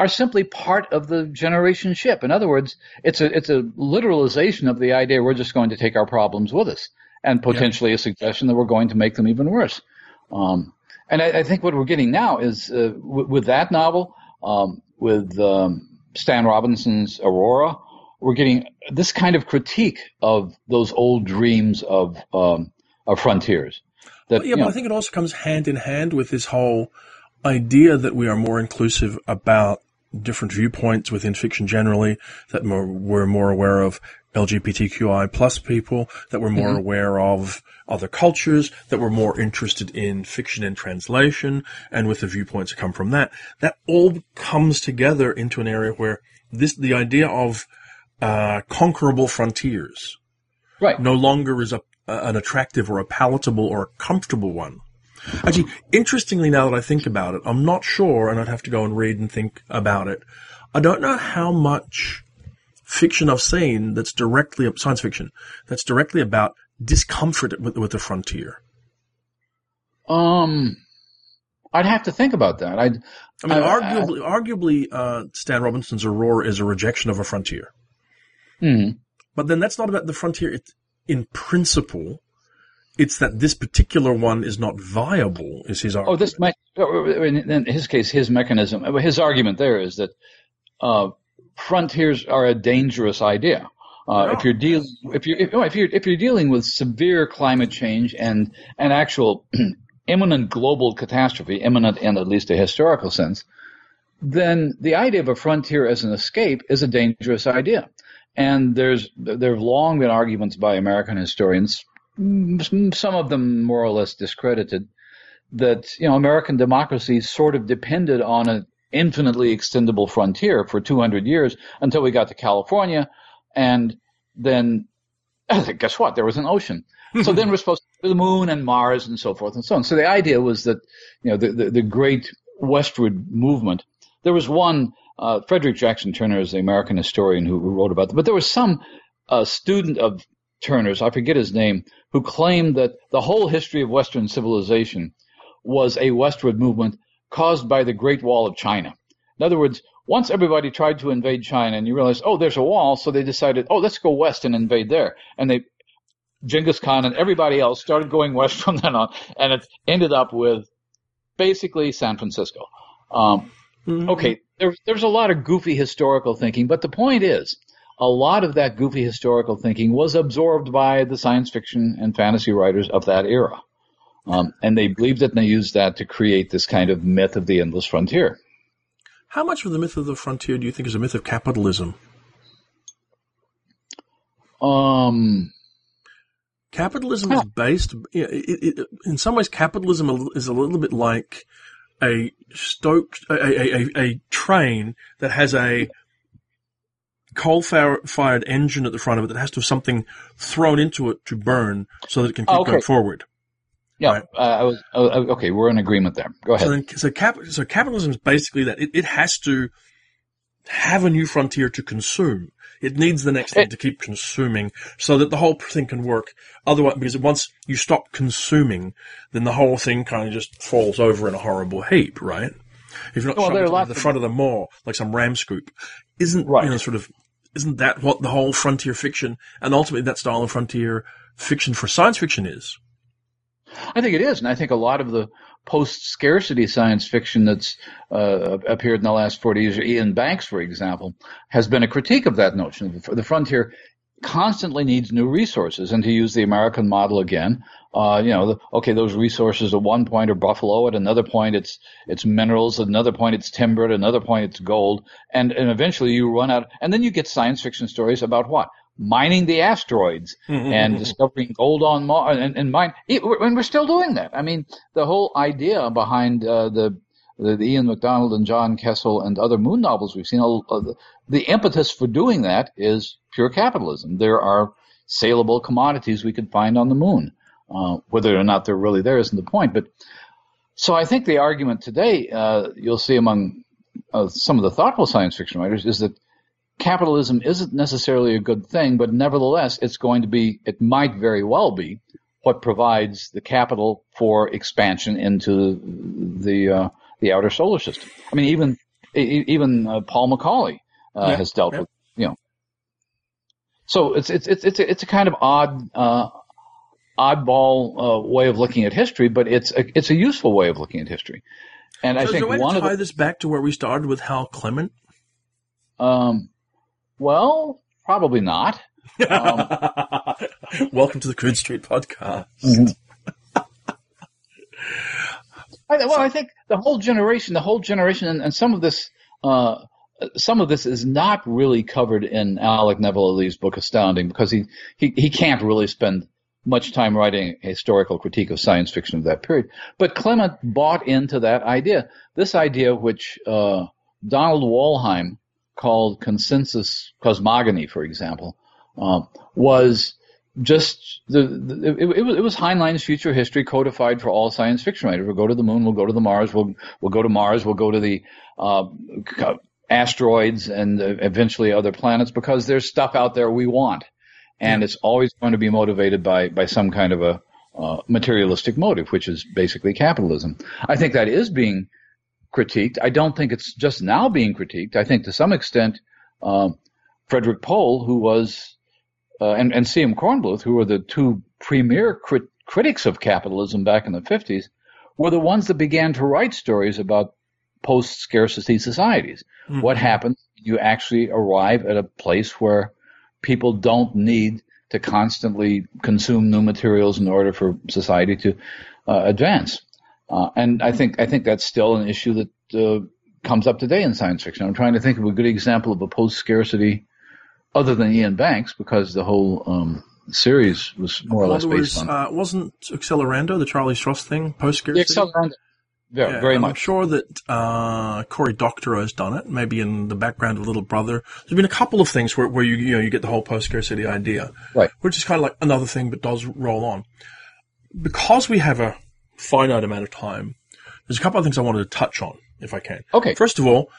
S2: are simply part of the generation ship. In other words, it's a it's a literalization of the idea we're just going to take our problems with us, and potentially a suggestion that we're going to make them even worse. Um, and I, I, think what we're getting now is uh, w- with that novel, um, with um, Stan Robinson's Aurora, we're getting this kind of critique of those old dreams of um, of frontiers.
S1: That, yeah, but know, I think it also comes hand in hand with this whole idea that we are more inclusive about different viewpoints within fiction generally, that more, we're more aware of LGBTQI plus people, that we're more mm-hmm. aware of other cultures, that we're more interested in fiction and translation, and with the viewpoints that come from that. That all comes together into an area where this, the idea of uh, conquerable frontiers.
S2: Right.
S1: No longer is a, an attractive or a palatable or a comfortable one. Actually, interestingly, now that I think about it, I'm not sure, and I'd have to go and read and think about it. I don't know how much fiction I've seen that's directly science fiction that's directly about discomfort with, with the frontier.
S2: Um, I'd have to think about that. I'd,
S1: I mean, I, arguably, I, arguably, uh, Stan Robinson's Aurora is a rejection of a frontier.
S2: Mm.
S1: But then that's not about the frontier it, in principle. It's that this particular one is not viable, is his argument.
S2: Oh, this might, in his case, his mechanism, his argument there is that uh, frontiers are a dangerous idea. Uh, if you're dealing, if you if, if, you're if you're dealing with severe climate change and an actual imminent global catastrophe, imminent in at least a historical sense, then the idea of a frontier as an escape is a dangerous idea. And there's there have long been arguments by American historians, some of them more or less discredited, that you know American democracy sort of depended on an infinitely extendable frontier for 200 years until we got to California, and then guess what? There was an ocean. so then we're supposed to go the moon and Mars and so forth and so on. So the idea was that you know the the, the great westward movement. There was one uh, Frederick Jackson Turner is the American historian who, who wrote about it. But there was some uh, student of Turner's, I forget his name, who claimed that the whole history of Western civilization was a westward movement caused by the Great Wall of China. In other words, once everybody tried to invade China and you realize, oh, there's a wall, so they decided, oh, let's go west and invade there. And they, Genghis Khan and everybody else started going west from then on, and it ended up with basically San Francisco. Um, mm-hmm. Okay, there, there's a lot of goofy historical thinking, but the point is, a lot of that goofy historical thinking was absorbed by the science fiction and fantasy writers of that era. Um, and they believed it and they used that to create this kind of myth of the endless frontier.
S1: How much of the myth of the frontier do you think is a myth of capitalism?
S2: Um,
S1: capitalism is based, it, it, in some ways, capitalism is a little bit like a stoked, a, a, a, a train that has a coal fired engine at the front of it that has to have something thrown into it to burn so that it can keep okay. going forward.
S2: Yeah, right? uh, I was uh, okay. We're in agreement there. Go ahead.
S1: So, then, so, cap, so capitalism is basically that it, it has to have a new frontier to consume. It needs the next thing to keep consuming so that the whole thing can work. Otherwise, because once you stop consuming, then the whole thing kind of just falls over in a horrible heap, right? If you're not well, at the front of the mall, like some ram scoop, isn't, right. you know, sort of, isn't that what the whole frontier fiction and ultimately that style of frontier fiction for science fiction is?
S2: I think it is, and I think a lot of the post-scarcity science fiction that's uh, appeared in the last 40 years, Iain Banks, for example, has been a critique of that notion. The frontier constantly needs new resources, and to use the American model again, uh, you know, okay, those resources at one point are buffalo, at another point it's it's minerals, at another point it's timber, at another point it's gold, and and eventually you run out, and then you get science fiction stories about what mining the asteroids mm-hmm. and discovering gold on Mars and, and mine. And we're still doing that. I mean, the whole idea behind uh, the, the, the Ian McDonald and John Kessel and other moon novels we've seen, uh, the impetus for doing that is pure capitalism. There are saleable commodities we can find on the moon. Uh, whether or not they're really there isn't the point. But so I think the argument today, uh, you'll see among uh, some of the thoughtful science fiction writers, is that capitalism isn't necessarily a good thing, but nevertheless, it's going to be, it might very well be, what provides the capital for expansion into the uh, the outer solar system. I mean, even even uh, Paul McAuley uh, yeah, has dealt yeah. with, you know. So it's it's it's it's a, it's a kind of odd uh, oddball uh, way of looking at history, but it's a, it's a useful way of looking at history.
S1: And so I think one of tie the, this back to where we started with Hal Clement.
S2: Um, well, probably not. Um,
S1: Welcome to the Coode Street podcast. Mm-hmm.
S2: I, well, I think the whole generation, the whole generation, and, and some of this, uh, some of this is not really covered in Alec Nevala-Lee's book Astounding because he, he, he can't really spend much time writing a historical critique of science fiction of that period. But Clement bought into that idea. This idea, which uh, Donald Wollheim called consensus cosmogony, for example, um, was just the, the it, it, was, it was Heinlein's future history codified for all science fiction writers. We'll go to the moon, we'll go to the Mars, we'll we'll go to Mars, we'll go to the uh, asteroids and eventually other planets because there's stuff out there we want, and it's always going to be motivated by by some kind of a uh, materialistic motive, which is basically capitalism. I think that is being critiqued. I don't think it's just now being critiqued. I think to some extent, uh, Frederik Pohl, who was, uh, and, and C.M. Kornbluth, who were the two premier crit- critics of capitalism back in the 50s, were the ones that began to write stories about post scarcity societies. Mm-hmm. What happens? You actually arrive at a place where people don't need to constantly consume new materials in order for society to uh, advance. Uh, and I think I think that's still an issue that uh, comes up today in science fiction. I'm trying to think of a good example of a post scarcity, other than Iain Banks, because the whole um, series was more or less based
S1: was, on. Uh, wasn't Accelerando the Charlie Stross thing post scarcity?
S2: Accelerando. Yeah, yeah, very much.
S1: I'm sure that uh, Cory Doctorow has done it, maybe in the background of Little Brother. There's been a couple of things where, where you you know you get the whole post scarcity idea,
S2: right?
S1: Which is kind of like another thing, but does roll on. Because we have a finite amount of time, there's a couple of things I wanted to touch on, if I can.
S2: Okay.
S1: First of all,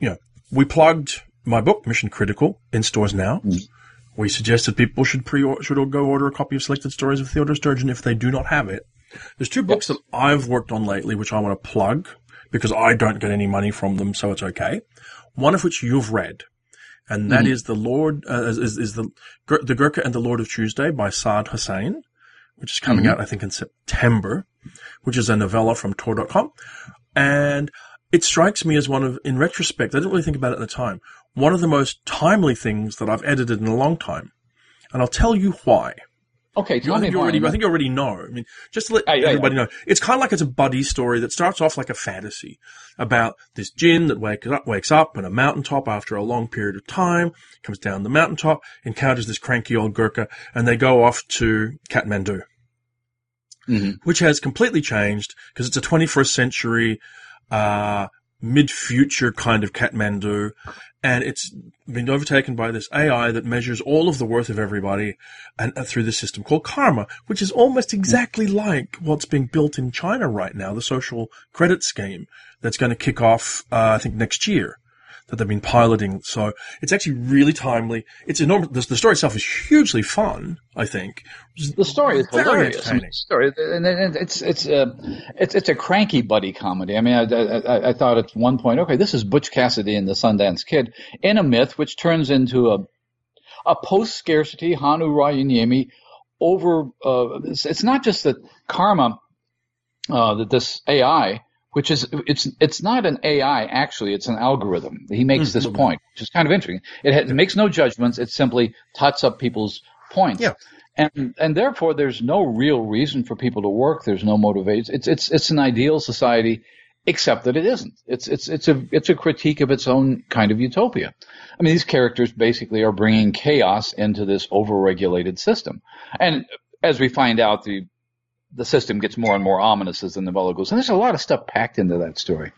S1: you know, we plugged my book, Mission Critical, in stores now. Mm. We suggested people should pre should go order a copy of Selected Stories of Theodore Sturgeon if they do not have it. There's two books that I've worked on lately, which I want to plug because I don't get any money from them, so it's okay. One of which you've read, and that mm-hmm. is the Lord uh, is, is the the Gurkha and the Lord of Tuesday by Saad Hossain which is coming mm-hmm. out, I think, in September, which is a novella from Tor.com. And it strikes me as one of, in retrospect, I didn't really think about it at the time, one of the most timely things that I've edited in a long time. And I'll tell you why.
S2: Okay,
S1: You-
S2: tell
S1: I
S2: me
S1: think you
S2: more.
S1: already, I think you already know. I mean, just to let everybody know, it's kind of like it's a buddy story that starts off like a fantasy about this jinn that wakes up, wakes up on a mountaintop after a long period of time, comes down the mountaintop, encounters this cranky old Gurkha, and they go off to Kathmandu,
S2: Mhm.
S1: which has completely changed because it's a 21st century, uh, mid-future kind of Kathmandu, and it's been overtaken by this AI that measures all of the worth of everybody and uh, through this system called karma, which is almost exactly like what's being built in China right now, the social credit scheme that's going to kick off, uh, I think next year that they've been piloting. So it's actually really timely. It's enormous. The, the story itself is hugely fun, I think.
S2: The story is
S1: Very
S2: hilarious. I mean,
S1: entertaining.
S2: story, and and it's it's uh, it's it's a cranky buddy comedy. I mean, I, I, I- thought at one point, okay, this is Butch Cassidy and the Sundance Kid in a myth which turns into a a post scarcity Hannu Rajaniemi over. Uh, it's, it's not just that karma uh, that this AI, which is it's it's not an AI actually, it's an algorithm. He makes mm, this mm-hmm. point, which is kind of interesting. It, ha- it makes no judgments. It simply tots up people's points.
S1: Yeah.
S2: And and therefore, there's no real reason for people to work. There's no motivation. It's it's it's an ideal society, except that it isn't. It's it's it's a it's a critique of its own kind of utopia. I mean, these characters basically are bringing chaos into this overregulated system, and as we find out, the the system gets more and more ominous as the novella goes. And there's a lot of stuff packed into that story.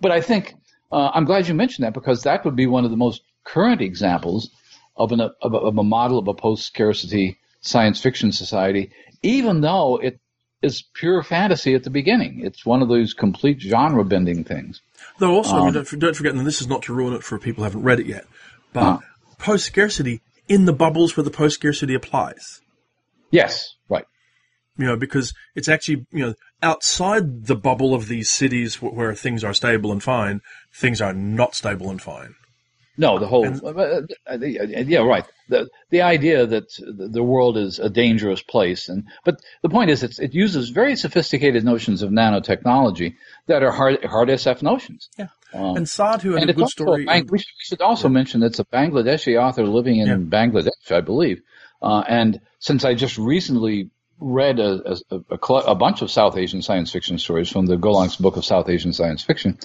S2: But I think uh, I'm glad you mentioned that because that would be one of the most current examples of, an, of, a, of a model of a post-scarcity science fiction society, even though it is pure fantasy at the beginning. It's one of those complete genre-bending things.
S1: Though also, I
S2: Um,
S1: mean, don't, don't forget, and this is not to ruin it for people who haven't read it yet, but
S2: Uh.
S1: post scarcity in the bubbles where the post scarcity applies.
S2: Yes, right.
S1: You know, because it's actually, you know, outside the bubble of these cities wh- where things are stable and fine, things are not stable and fine.
S2: No, the whole uh, uh, yeah, right. The the idea that the world is a dangerous place, and but the point is, it's, it uses very sophisticated notions of nanotechnology that are hard hard SF notions.
S1: Yeah.
S2: Um,
S1: and Sadhu had
S2: and
S1: a good story.
S2: Bang- we should, we should also mention it's a Bangladeshi author living in
S1: Yeah.
S2: Bangladesh, I believe. Uh, and since I just recently read a, a, a, cl- a bunch of South Asian science fiction stories from the Gollancz Book of South Asian Science Fiction,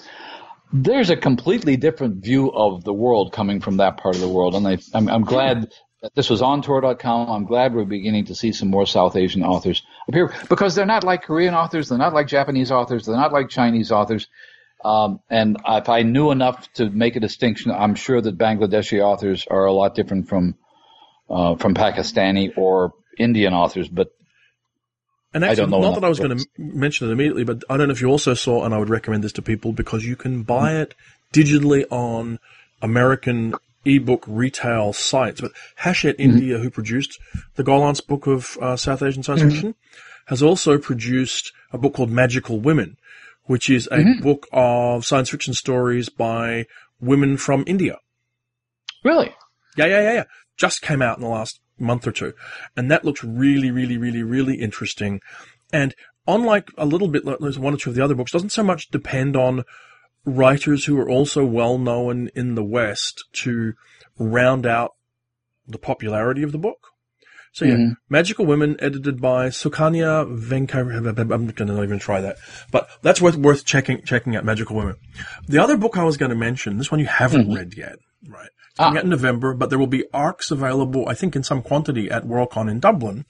S2: there's a completely different view of the world coming from that part of the world. And I, I'm, I'm glad that this was on Tor.com. I'm glad we're beginning to see some more South Asian authors appear because they're not like Korean authors, they're not like Japanese authors, they're not like Chinese authors. Um, and if I knew enough to make a distinction, I'm sure that Bangladeshi authors are a lot different from uh, from Pakistani or Indian authors. But
S1: And
S2: I
S1: actually,
S2: don't know
S1: not that I was going to mention it immediately, but I don't know if you also saw, and I would recommend this to people because you can buy it digitally on American ebook retail sites. But Hachette mm-hmm. India, who produced the Gollancz book of uh, South Asian science mm-hmm. fiction, has also produced a book called Magical Women, which is a mm-hmm. book of science fiction stories by women from India.
S2: really,
S1: Yeah, yeah, yeah, yeah. Just came out in the last month or two. And that looks really, really, really, really interesting. And unlike a little bit, like there's one or two of the other books, doesn't so much depend on writers who are also well known in the West to round out the popularity of the book. So yeah,
S2: Mhm.
S1: Magical Women, edited by Sukanya Venkar. I'm going to not even try that, but that's worth worth checking checking out. Magical Women. The other book I was going to mention, this one you haven't read yet, right? It's coming
S2: Ah.
S1: out in November, but there will be arcs available, I think, in some quantity at Worldcon in Dublin,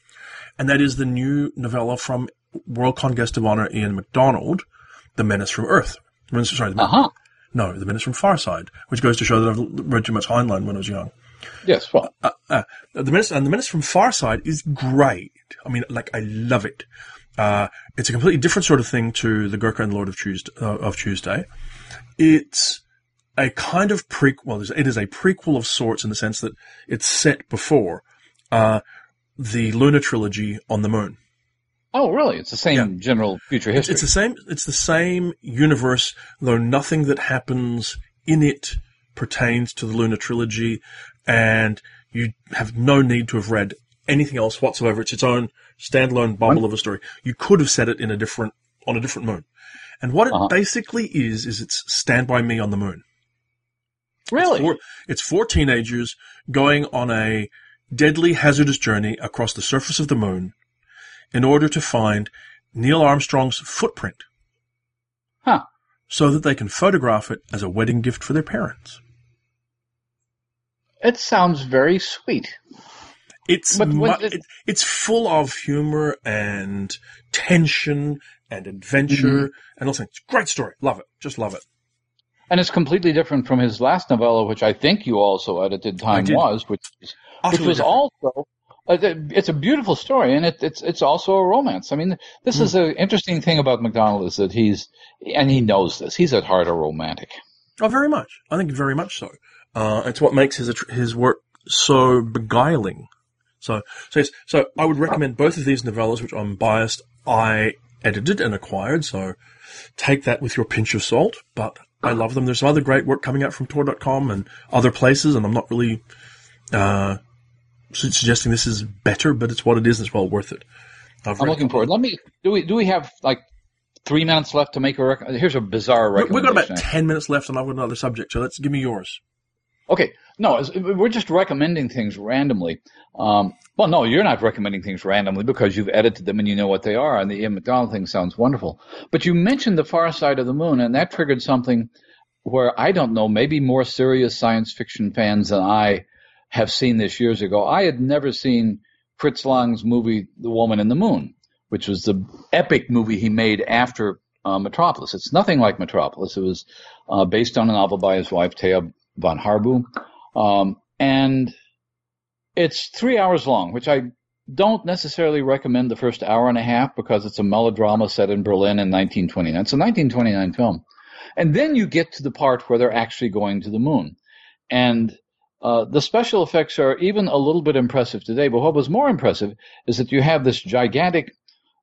S1: and that is the new novella from Worldcon guest of honor Ian McDonald, "The Menace from Earth." Sorry, the,
S2: uh huh.
S1: no, "The Menace from Farside," which goes to show that I've read too much Heinlein when I was young.
S2: Yes, well,
S1: Uh, the Menace and the Menace from Farside is great. I mean, like I love it. Uh, it's a completely different sort of thing to the Gurkha and Lord of Tuesday. Uh, of Tuesday. It's a kind of prequel. Well, it is a prequel of sorts in the sense that it's set before uh, the Lunar trilogy on the Moon.
S2: oh, really? It's the same general future history.
S1: It's the same. It's the same universe, though nothing that happens in it pertains to the Lunar trilogy, and you have no need to have read anything else whatsoever. It's its own standalone bubble of a story. You could have set it in a different on a different moon, and what it
S2: Uh-huh.
S1: basically is is it's Stand by Me on the Moon.
S2: Really?
S1: Four, it's four teenagers going on a deadly hazardous journey across the surface of the moon in order to find Neil Armstrong's footprint.
S2: Huh.
S1: So that they can photograph it as a wedding gift for their parents.
S2: It sounds very sweet.
S1: It's
S2: But
S1: mu-
S2: it-
S1: it, it's full of humor and tension and adventure
S2: Mm-hmm.
S1: and all things. Great story. Love it. Just love it.
S2: And it's completely different from his last novella, which I think you also edited. Time was, which is which was
S1: different.
S2: also uh, it's a beautiful story, and it, it's it's also a romance. I mean, this is an interesting thing about McDonald is that he's and he knows this. He's at heart a romantic.
S1: Oh, very much. I think very much so. Uh, it's what makes his his work so beguiling. So, so yes, so I would recommend both of these novellas, which I'm biased. I edited and acquired, so take that with your pinch of salt. But I love them. There's some other great work coming out from Tor.com and other places, and I'm not really uh, su- suggesting this is better, but it's what it is. and It's well worth it. I've
S2: I'm looking forward. Let me do we do we have like three minutes left to make a rec- here's a bizarre
S1: We- We've got about ten minutes left, and I've got another subject. So let's give me yours.
S2: Okay, no, we're just recommending things randomly. Um, well, no, you're not recommending things randomly because you've edited them and you know what they are. And the Ian McDonald thing sounds wonderful. But you mentioned the far side of the moon, and that triggered something where I don't know, maybe more serious science fiction fans than I have seen this years ago. I had never seen Fritz Lang's movie, The Woman in the Moon, which was the epic movie he made after uh, Metropolis. It's nothing like Metropolis. It was uh, based on a novel by his wife, Thea von Harbou. Um, and it's three hours long, which I don't necessarily recommend the first hour and a half because it's a melodrama set in Berlin in 1929. It's a 1929 film. And then you get to the part where they're actually going to the moon. And uh, the special effects are even a little bit impressive today, but what was more impressive is that you have this gigantic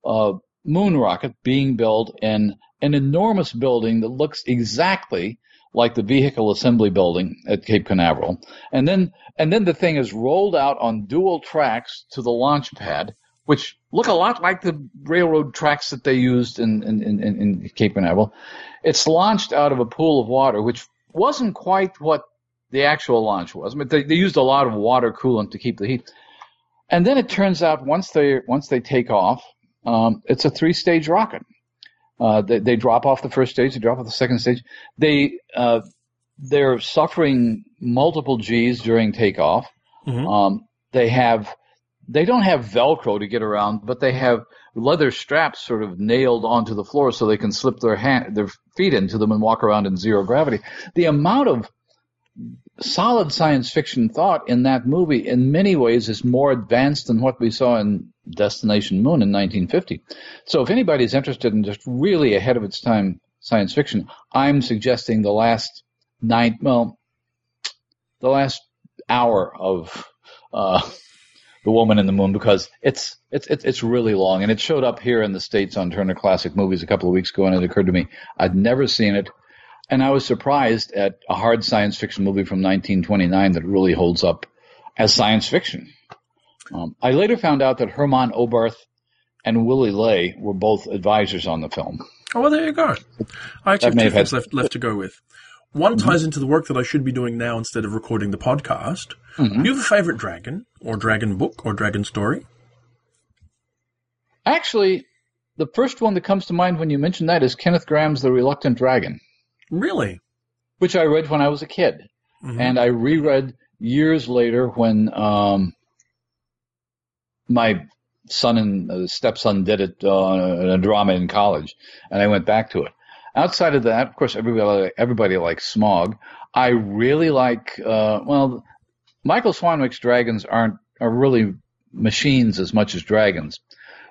S2: uh, moon rocket being built in an enormous building that looks exactly like the vehicle assembly building at Cape Canaveral. And then, and then the thing is rolled out on dual tracks to the launch pad, which look a lot like the railroad tracks that they used in, in, in, in Cape Canaveral. It's launched out of a pool of water, which wasn't quite what the actual launch was. I mean, they, they used a lot of water coolant to keep the heat. And then it turns out once they once they take off, um, it's a three stage rocket. Uh, they, they drop off the first stage, they drop off the second stage. They uh, they're suffering multiple G's during takeoff.
S1: Mhm.
S2: Um, they have they don't have Velcro to get around, but they have leather straps sort of nailed onto the floor so they can slip their hand their feet into them and walk around in zero gravity. The amount of solid science fiction thought in that movie in many ways is more advanced than what we saw in Destination Moon in 1950. So if anybody's interested in just really ahead of its time science fiction, I'm suggesting the last nine, well, the last hour of, uh, the Woman in the Moon because it's it's it's it's really long and it showed up here in the states on Turner Classic Movies a couple of weeks ago and it occurred to me I'd never seen it and I was surprised at a hard science fiction movie from 1929 that really holds up as science fiction. Um, I later found out that Hermann Oberth and Willy Ley were both advisors on the film.
S1: Oh, well, there you go. I actually have two things left, left to go with. One ties into the work that I should be doing now instead of recording the podcast. Do you have a favorite dragon, or dragon book, or dragon story?
S2: Actually, the first one that comes to mind when you mention that is Kenneth Grahame's The Reluctant Dragon.
S1: Really?
S2: which I read when I was a kid, and I reread years later when um, my son and uh, stepson did it uh, in a drama in college, and I went back to it. Outside of that, of course, everybody everybody likes Smaug. I really like uh, well, Michael Swanwick's dragons aren't are really machines as much as dragons,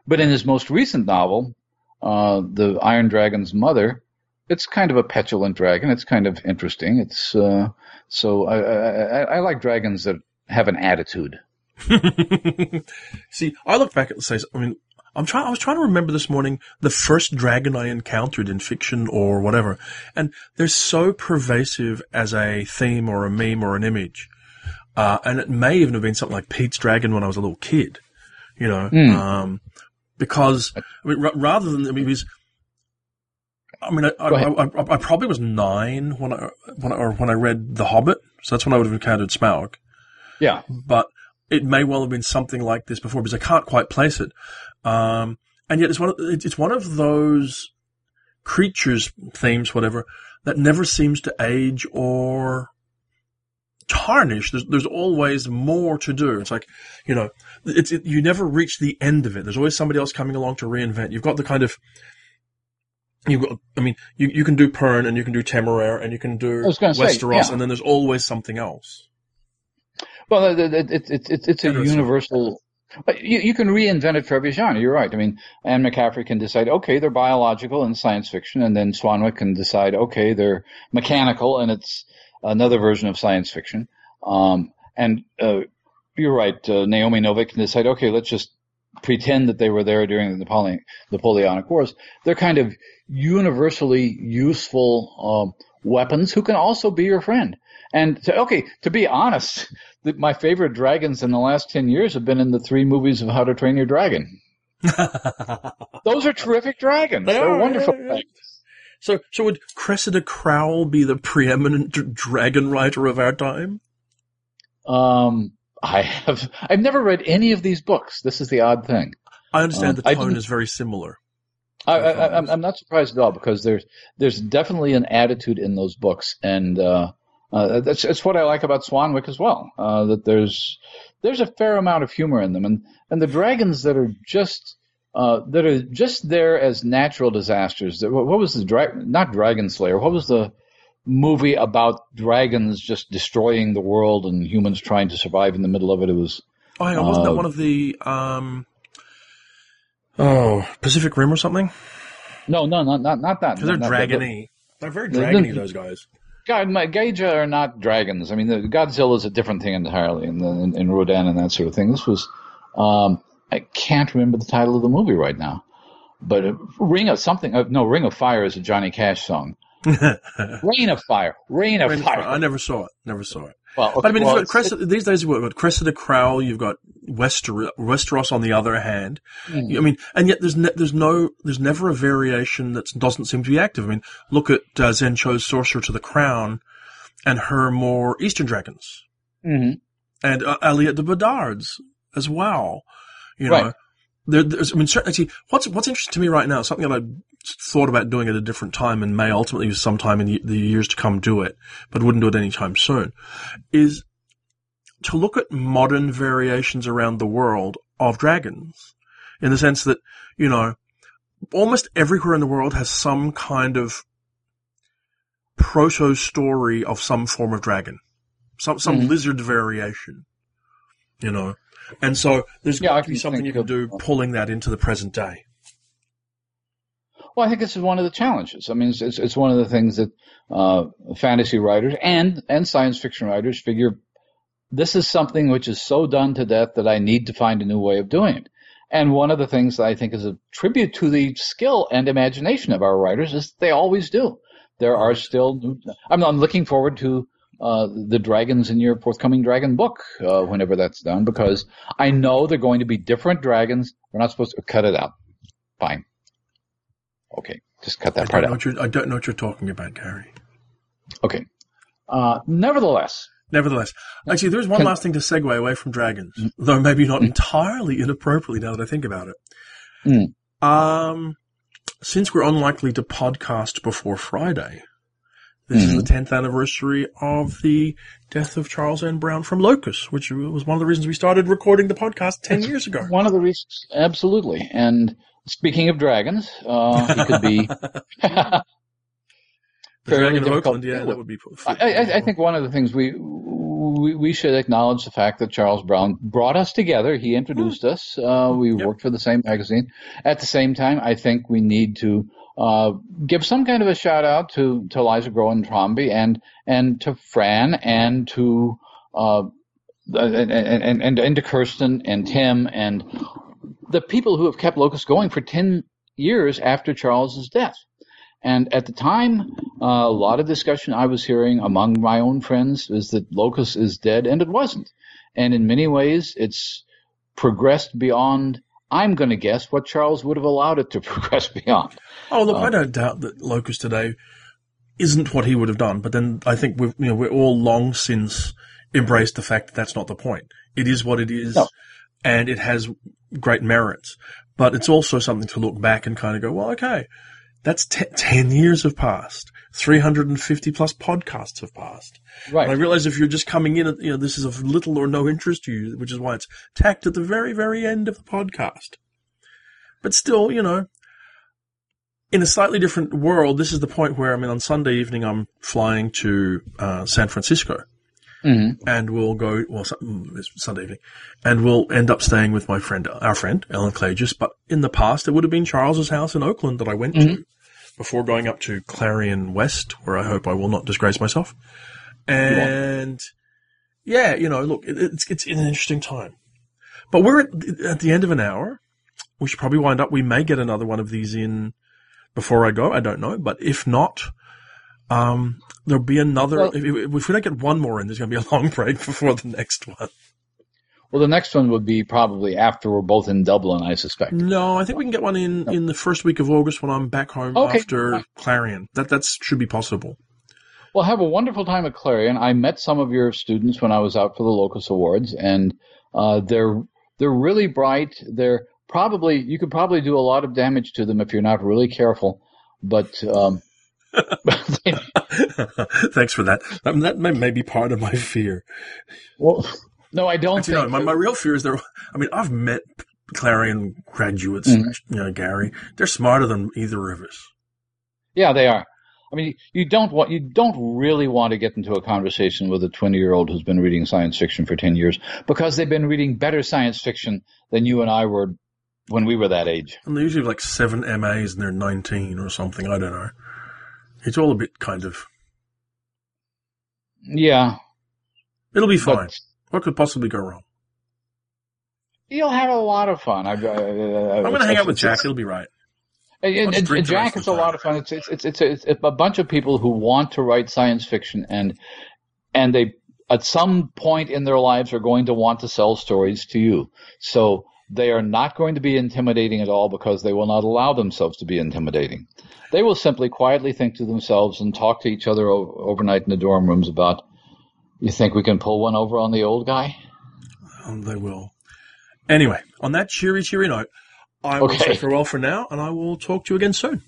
S2: but in his most recent novel, uh, the Iron Dragon's mother, it's kind of a petulant dragon. It's kind of interesting. It's uh, so I, I, I, I like dragons that have an attitude.
S1: See, I look back at the say. I mean, I'm trying. I was trying to remember this morning the first dragon I encountered in fiction or whatever, and they're so pervasive as a theme or a meme or an image. Uh, and it may even have been something like Pete's Dragon when I was a little kid, you know, um, because I mean, r- rather than I mean, because I mean, I, I, I, I, probably was nine when I when I, or when I read The Hobbit, so that's when I would have encountered Smaug.
S2: Yeah,
S1: But it may well have been something like this before because I can't quite place it. Um, and yet it's one of, it's one of those creatures, themes, whatever, that never seems to age or tarnish. There's, there's always more to do. It's like, you know, it's, it, you never reach the end of it. There's always somebody else coming along to reinvent. You've got the kind of, you've got, I mean, you, you can do Pern and you can do Temeraire and you can do Westeros
S2: yeah.
S1: and then there's always something else.
S2: Well, it's it, it, it, it's a universal. You, you can reinvent it for every genre. You're right. I mean, Anne McCaffrey can decide, okay, they're biological and science fiction, and then Swanwick can decide, okay, they're mechanical, and it's another version of science fiction. Um, and uh, you're right. Uh, Naomi Novik can decide, okay, let's just pretend that they were there during the Napoleon, Napoleonic Wars. They're kind of universally useful um, weapons who can also be your friend. And to, okay, to be honest, the, my favorite dragons in the last 10 years have been in the three movies of How to Train Your Dragon. Those are terrific dragons. They are wonderful yeah.
S1: So, so would Cressida Crowell be the preeminent dragon writer of our time?
S2: Um, I have, I've never read any of these books. This is the odd thing.
S1: I understand um, the tone is very similar.
S2: I, I, I'm not surprised at all because there's there's definitely an attitude in those books, and uh, uh, that's, that's what I like about Swanwick as well. Uh, that there's there's a fair amount of humor in them, and and the dragons that are just uh, that are just there as natural disasters. What was the dra- not Dragon Slayer? What was the movie about dragons just destroying the world and humans trying to survive in the middle of it? It was.
S1: Oh, hang on, wasn't that uh, one of the um, oh Pacific Rim or something?
S2: No, no, not not not that.
S1: Because they're dragony. They're very dragony. those guys.
S2: God, Kaiju are not dragons. I mean, the, Godzilla is a different thing entirely, in, in, in Rodan and that sort of thing. This was, um, I can't remember the title of the movie right now, but uh, Ring of something. Uh, no, Ring of Fire is a Johnny Cash song. Reign of Fire, Rain of Rain Fire.
S1: I never saw it. Never saw it. Well, okay, but I mean, well, Cressida, these days you've got Cressida Crowell, you've got Wester, Westeros on the other hand. Mm. I mean, and yet there's ne- there's no there's never a variation that doesn't seem to be active. I mean, look at uh, Zen Cho's Sorcerer to the Crown, and her more Eastern dragons,
S2: mm-hmm.
S1: and uh, Aliette de Bodard's as well. You know, right. There, there's I mean, certainly, what's what's interesting to me right now, something that I thought about doing at a different time and may ultimately sometime in the, the years to come do it, but wouldn't do it anytime soon, is to look at modern variations around the world of dragons in the sense that, you know, almost everywhere in the world has some kind of proto story of some form of dragon, some, some mm-hmm. lizard variation, you know. And so there's yeah, got to be something you can do pulling that into the present day.
S2: Well, I think this is one of the challenges. I mean, it's, it's, it's one of the things that uh, fantasy writers and and science fiction writers figure this is something which is so done to death that I need to find a new way of doing it. And one of the things that I think is a tribute to the skill and imagination of our writers is they always do. There are still. New, I'm, I'm looking forward to uh, the dragons in your forthcoming dragon book uh, whenever that's done because I know they're going to be different dragons. We're not supposed to cut it out. Fine. Okay, just cut that
S1: I
S2: part
S1: out. I don't know what you're talking about, Gary.
S2: Okay. Uh, nevertheless.
S1: Nevertheless, actually, there's one can, last thing to segue away from dragons, mm, though maybe not mm, entirely inappropriately now that I think about it.
S2: Mm,
S1: um, since we're unlikely to podcast before Friday, this is the 10th mm-hmm. anniversary of the death of Charles N. Brown from Locus, which was one of the reasons we started recording the podcast 10 years ago.
S2: One of the reasons, absolutely. And Speaking of dragons, uh, he could be.
S1: the Dragon of Oakland, yeah, that would be.
S2: I, I, I, think one of the things we, we, we should acknowledge the fact that Charles Brown brought us together. He introduced mm. us. Uh, we yep. worked for the same magazine. At the same time, I think we need to uh, give some kind of a shout out to to Liza Groen Trombi and and to Fran and to uh, and, and, and, and to Kirsten and Tim and the people who have kept Locus going for 10 years after Charles's death. And at the time, uh, a lot of discussion I was hearing among my own friends is that Locus is dead, and it wasn't. And in many ways, it's progressed beyond, I'm going to guess, what Charles would have allowed it to progress beyond.
S1: Oh, look, uh, I don't doubt that Locus today isn't what he would have done, but then I think we've, you know, we're all long since embraced the fact that that's not the point. It is what it is,
S2: No.
S1: and it has great merits. But it's also something to look back and kind of go, well, okay, that's te- 10 years have passed. 350 plus podcasts have passed.
S2: Right.
S1: And I realize if you're just coming in, you know, this is of little or no interest to you, which is why it's tacked at the very, very end of the podcast. But still, you know, in a slightly different world, this is the point where, I mean, on Sunday evening, I'm flying to uh, San Francisco
S2: hmm
S1: and we'll go, well, mm, it's Sunday evening, and we'll end up staying with my friend, our friend, Ellen Klages. But in the past, it would have been Charles's house in Oakland that I went to before going up to Clarion West, where I hope I will not disgrace myself. And yeah, you know, look, it, it's, it's an interesting time. But we're at, at the end of an hour. We should probably wind up. We may get another one of these in before I go. I don't know. But if not, um, there'll be another.
S2: Well-
S1: if, if we don't get one more in, there's going to be a long break before the next one.
S2: Well, the next one would be probably after we're both in Dublin, I suspect.
S1: No, I think we can get one in in the first week of August when I'm back home
S2: Okay.
S1: after Clarion. That that should be possible.
S2: Well, have a wonderful time at Clarion. I met some of your students when I was out for the Locus Awards, and uh, they're they're really bright. They're probably you could probably do a lot of damage to them if you're not really careful. But um,
S1: Thanks for that. That, that may, may be part of my fear.
S2: well, no, I don't.
S1: Know,
S2: think
S1: my, my real fear is there. I mean, I've met Clarion graduates,
S2: Mhm.
S1: you know, Gary. They're smarter than either of us.
S2: Yeah, they are. I mean, you don't want you don't really want to get into a conversation with a 20 year old who's been reading science fiction for 10 years because they've been reading better science fiction than you and I were when we were that age.
S1: And they usually have like seven MAs and they're 19 or something. I don't know. It's all a bit kind of.
S2: Yeah,
S1: It'll be fine.
S2: but
S1: what could possibly go wrong?
S2: you'll have a lot of fun. I, uh, uh,
S1: I'm going to hang out with Jack. It'll be right.
S2: And,
S1: I'll
S2: and, and Jack, it's a lot of fun. It's it's it's it's, it's, it's a bunch of people who want to write science fiction, and and they at some point in their lives are going to want to sell stories to you. So they are not going to be intimidating at all because they will not allow themselves to be intimidating. They will simply quietly think to themselves and talk to each other o- overnight in the dorm rooms about. You think we can pull one over on the old guy?
S1: Um, they will. Anyway, on that cheery, cheery note, I will
S2: Okay.
S1: say farewell for now, and I will talk to you again soon.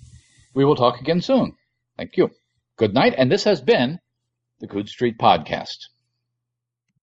S2: We will talk again soon. Thank you. Good night. And this has been the Coode Street Podcast.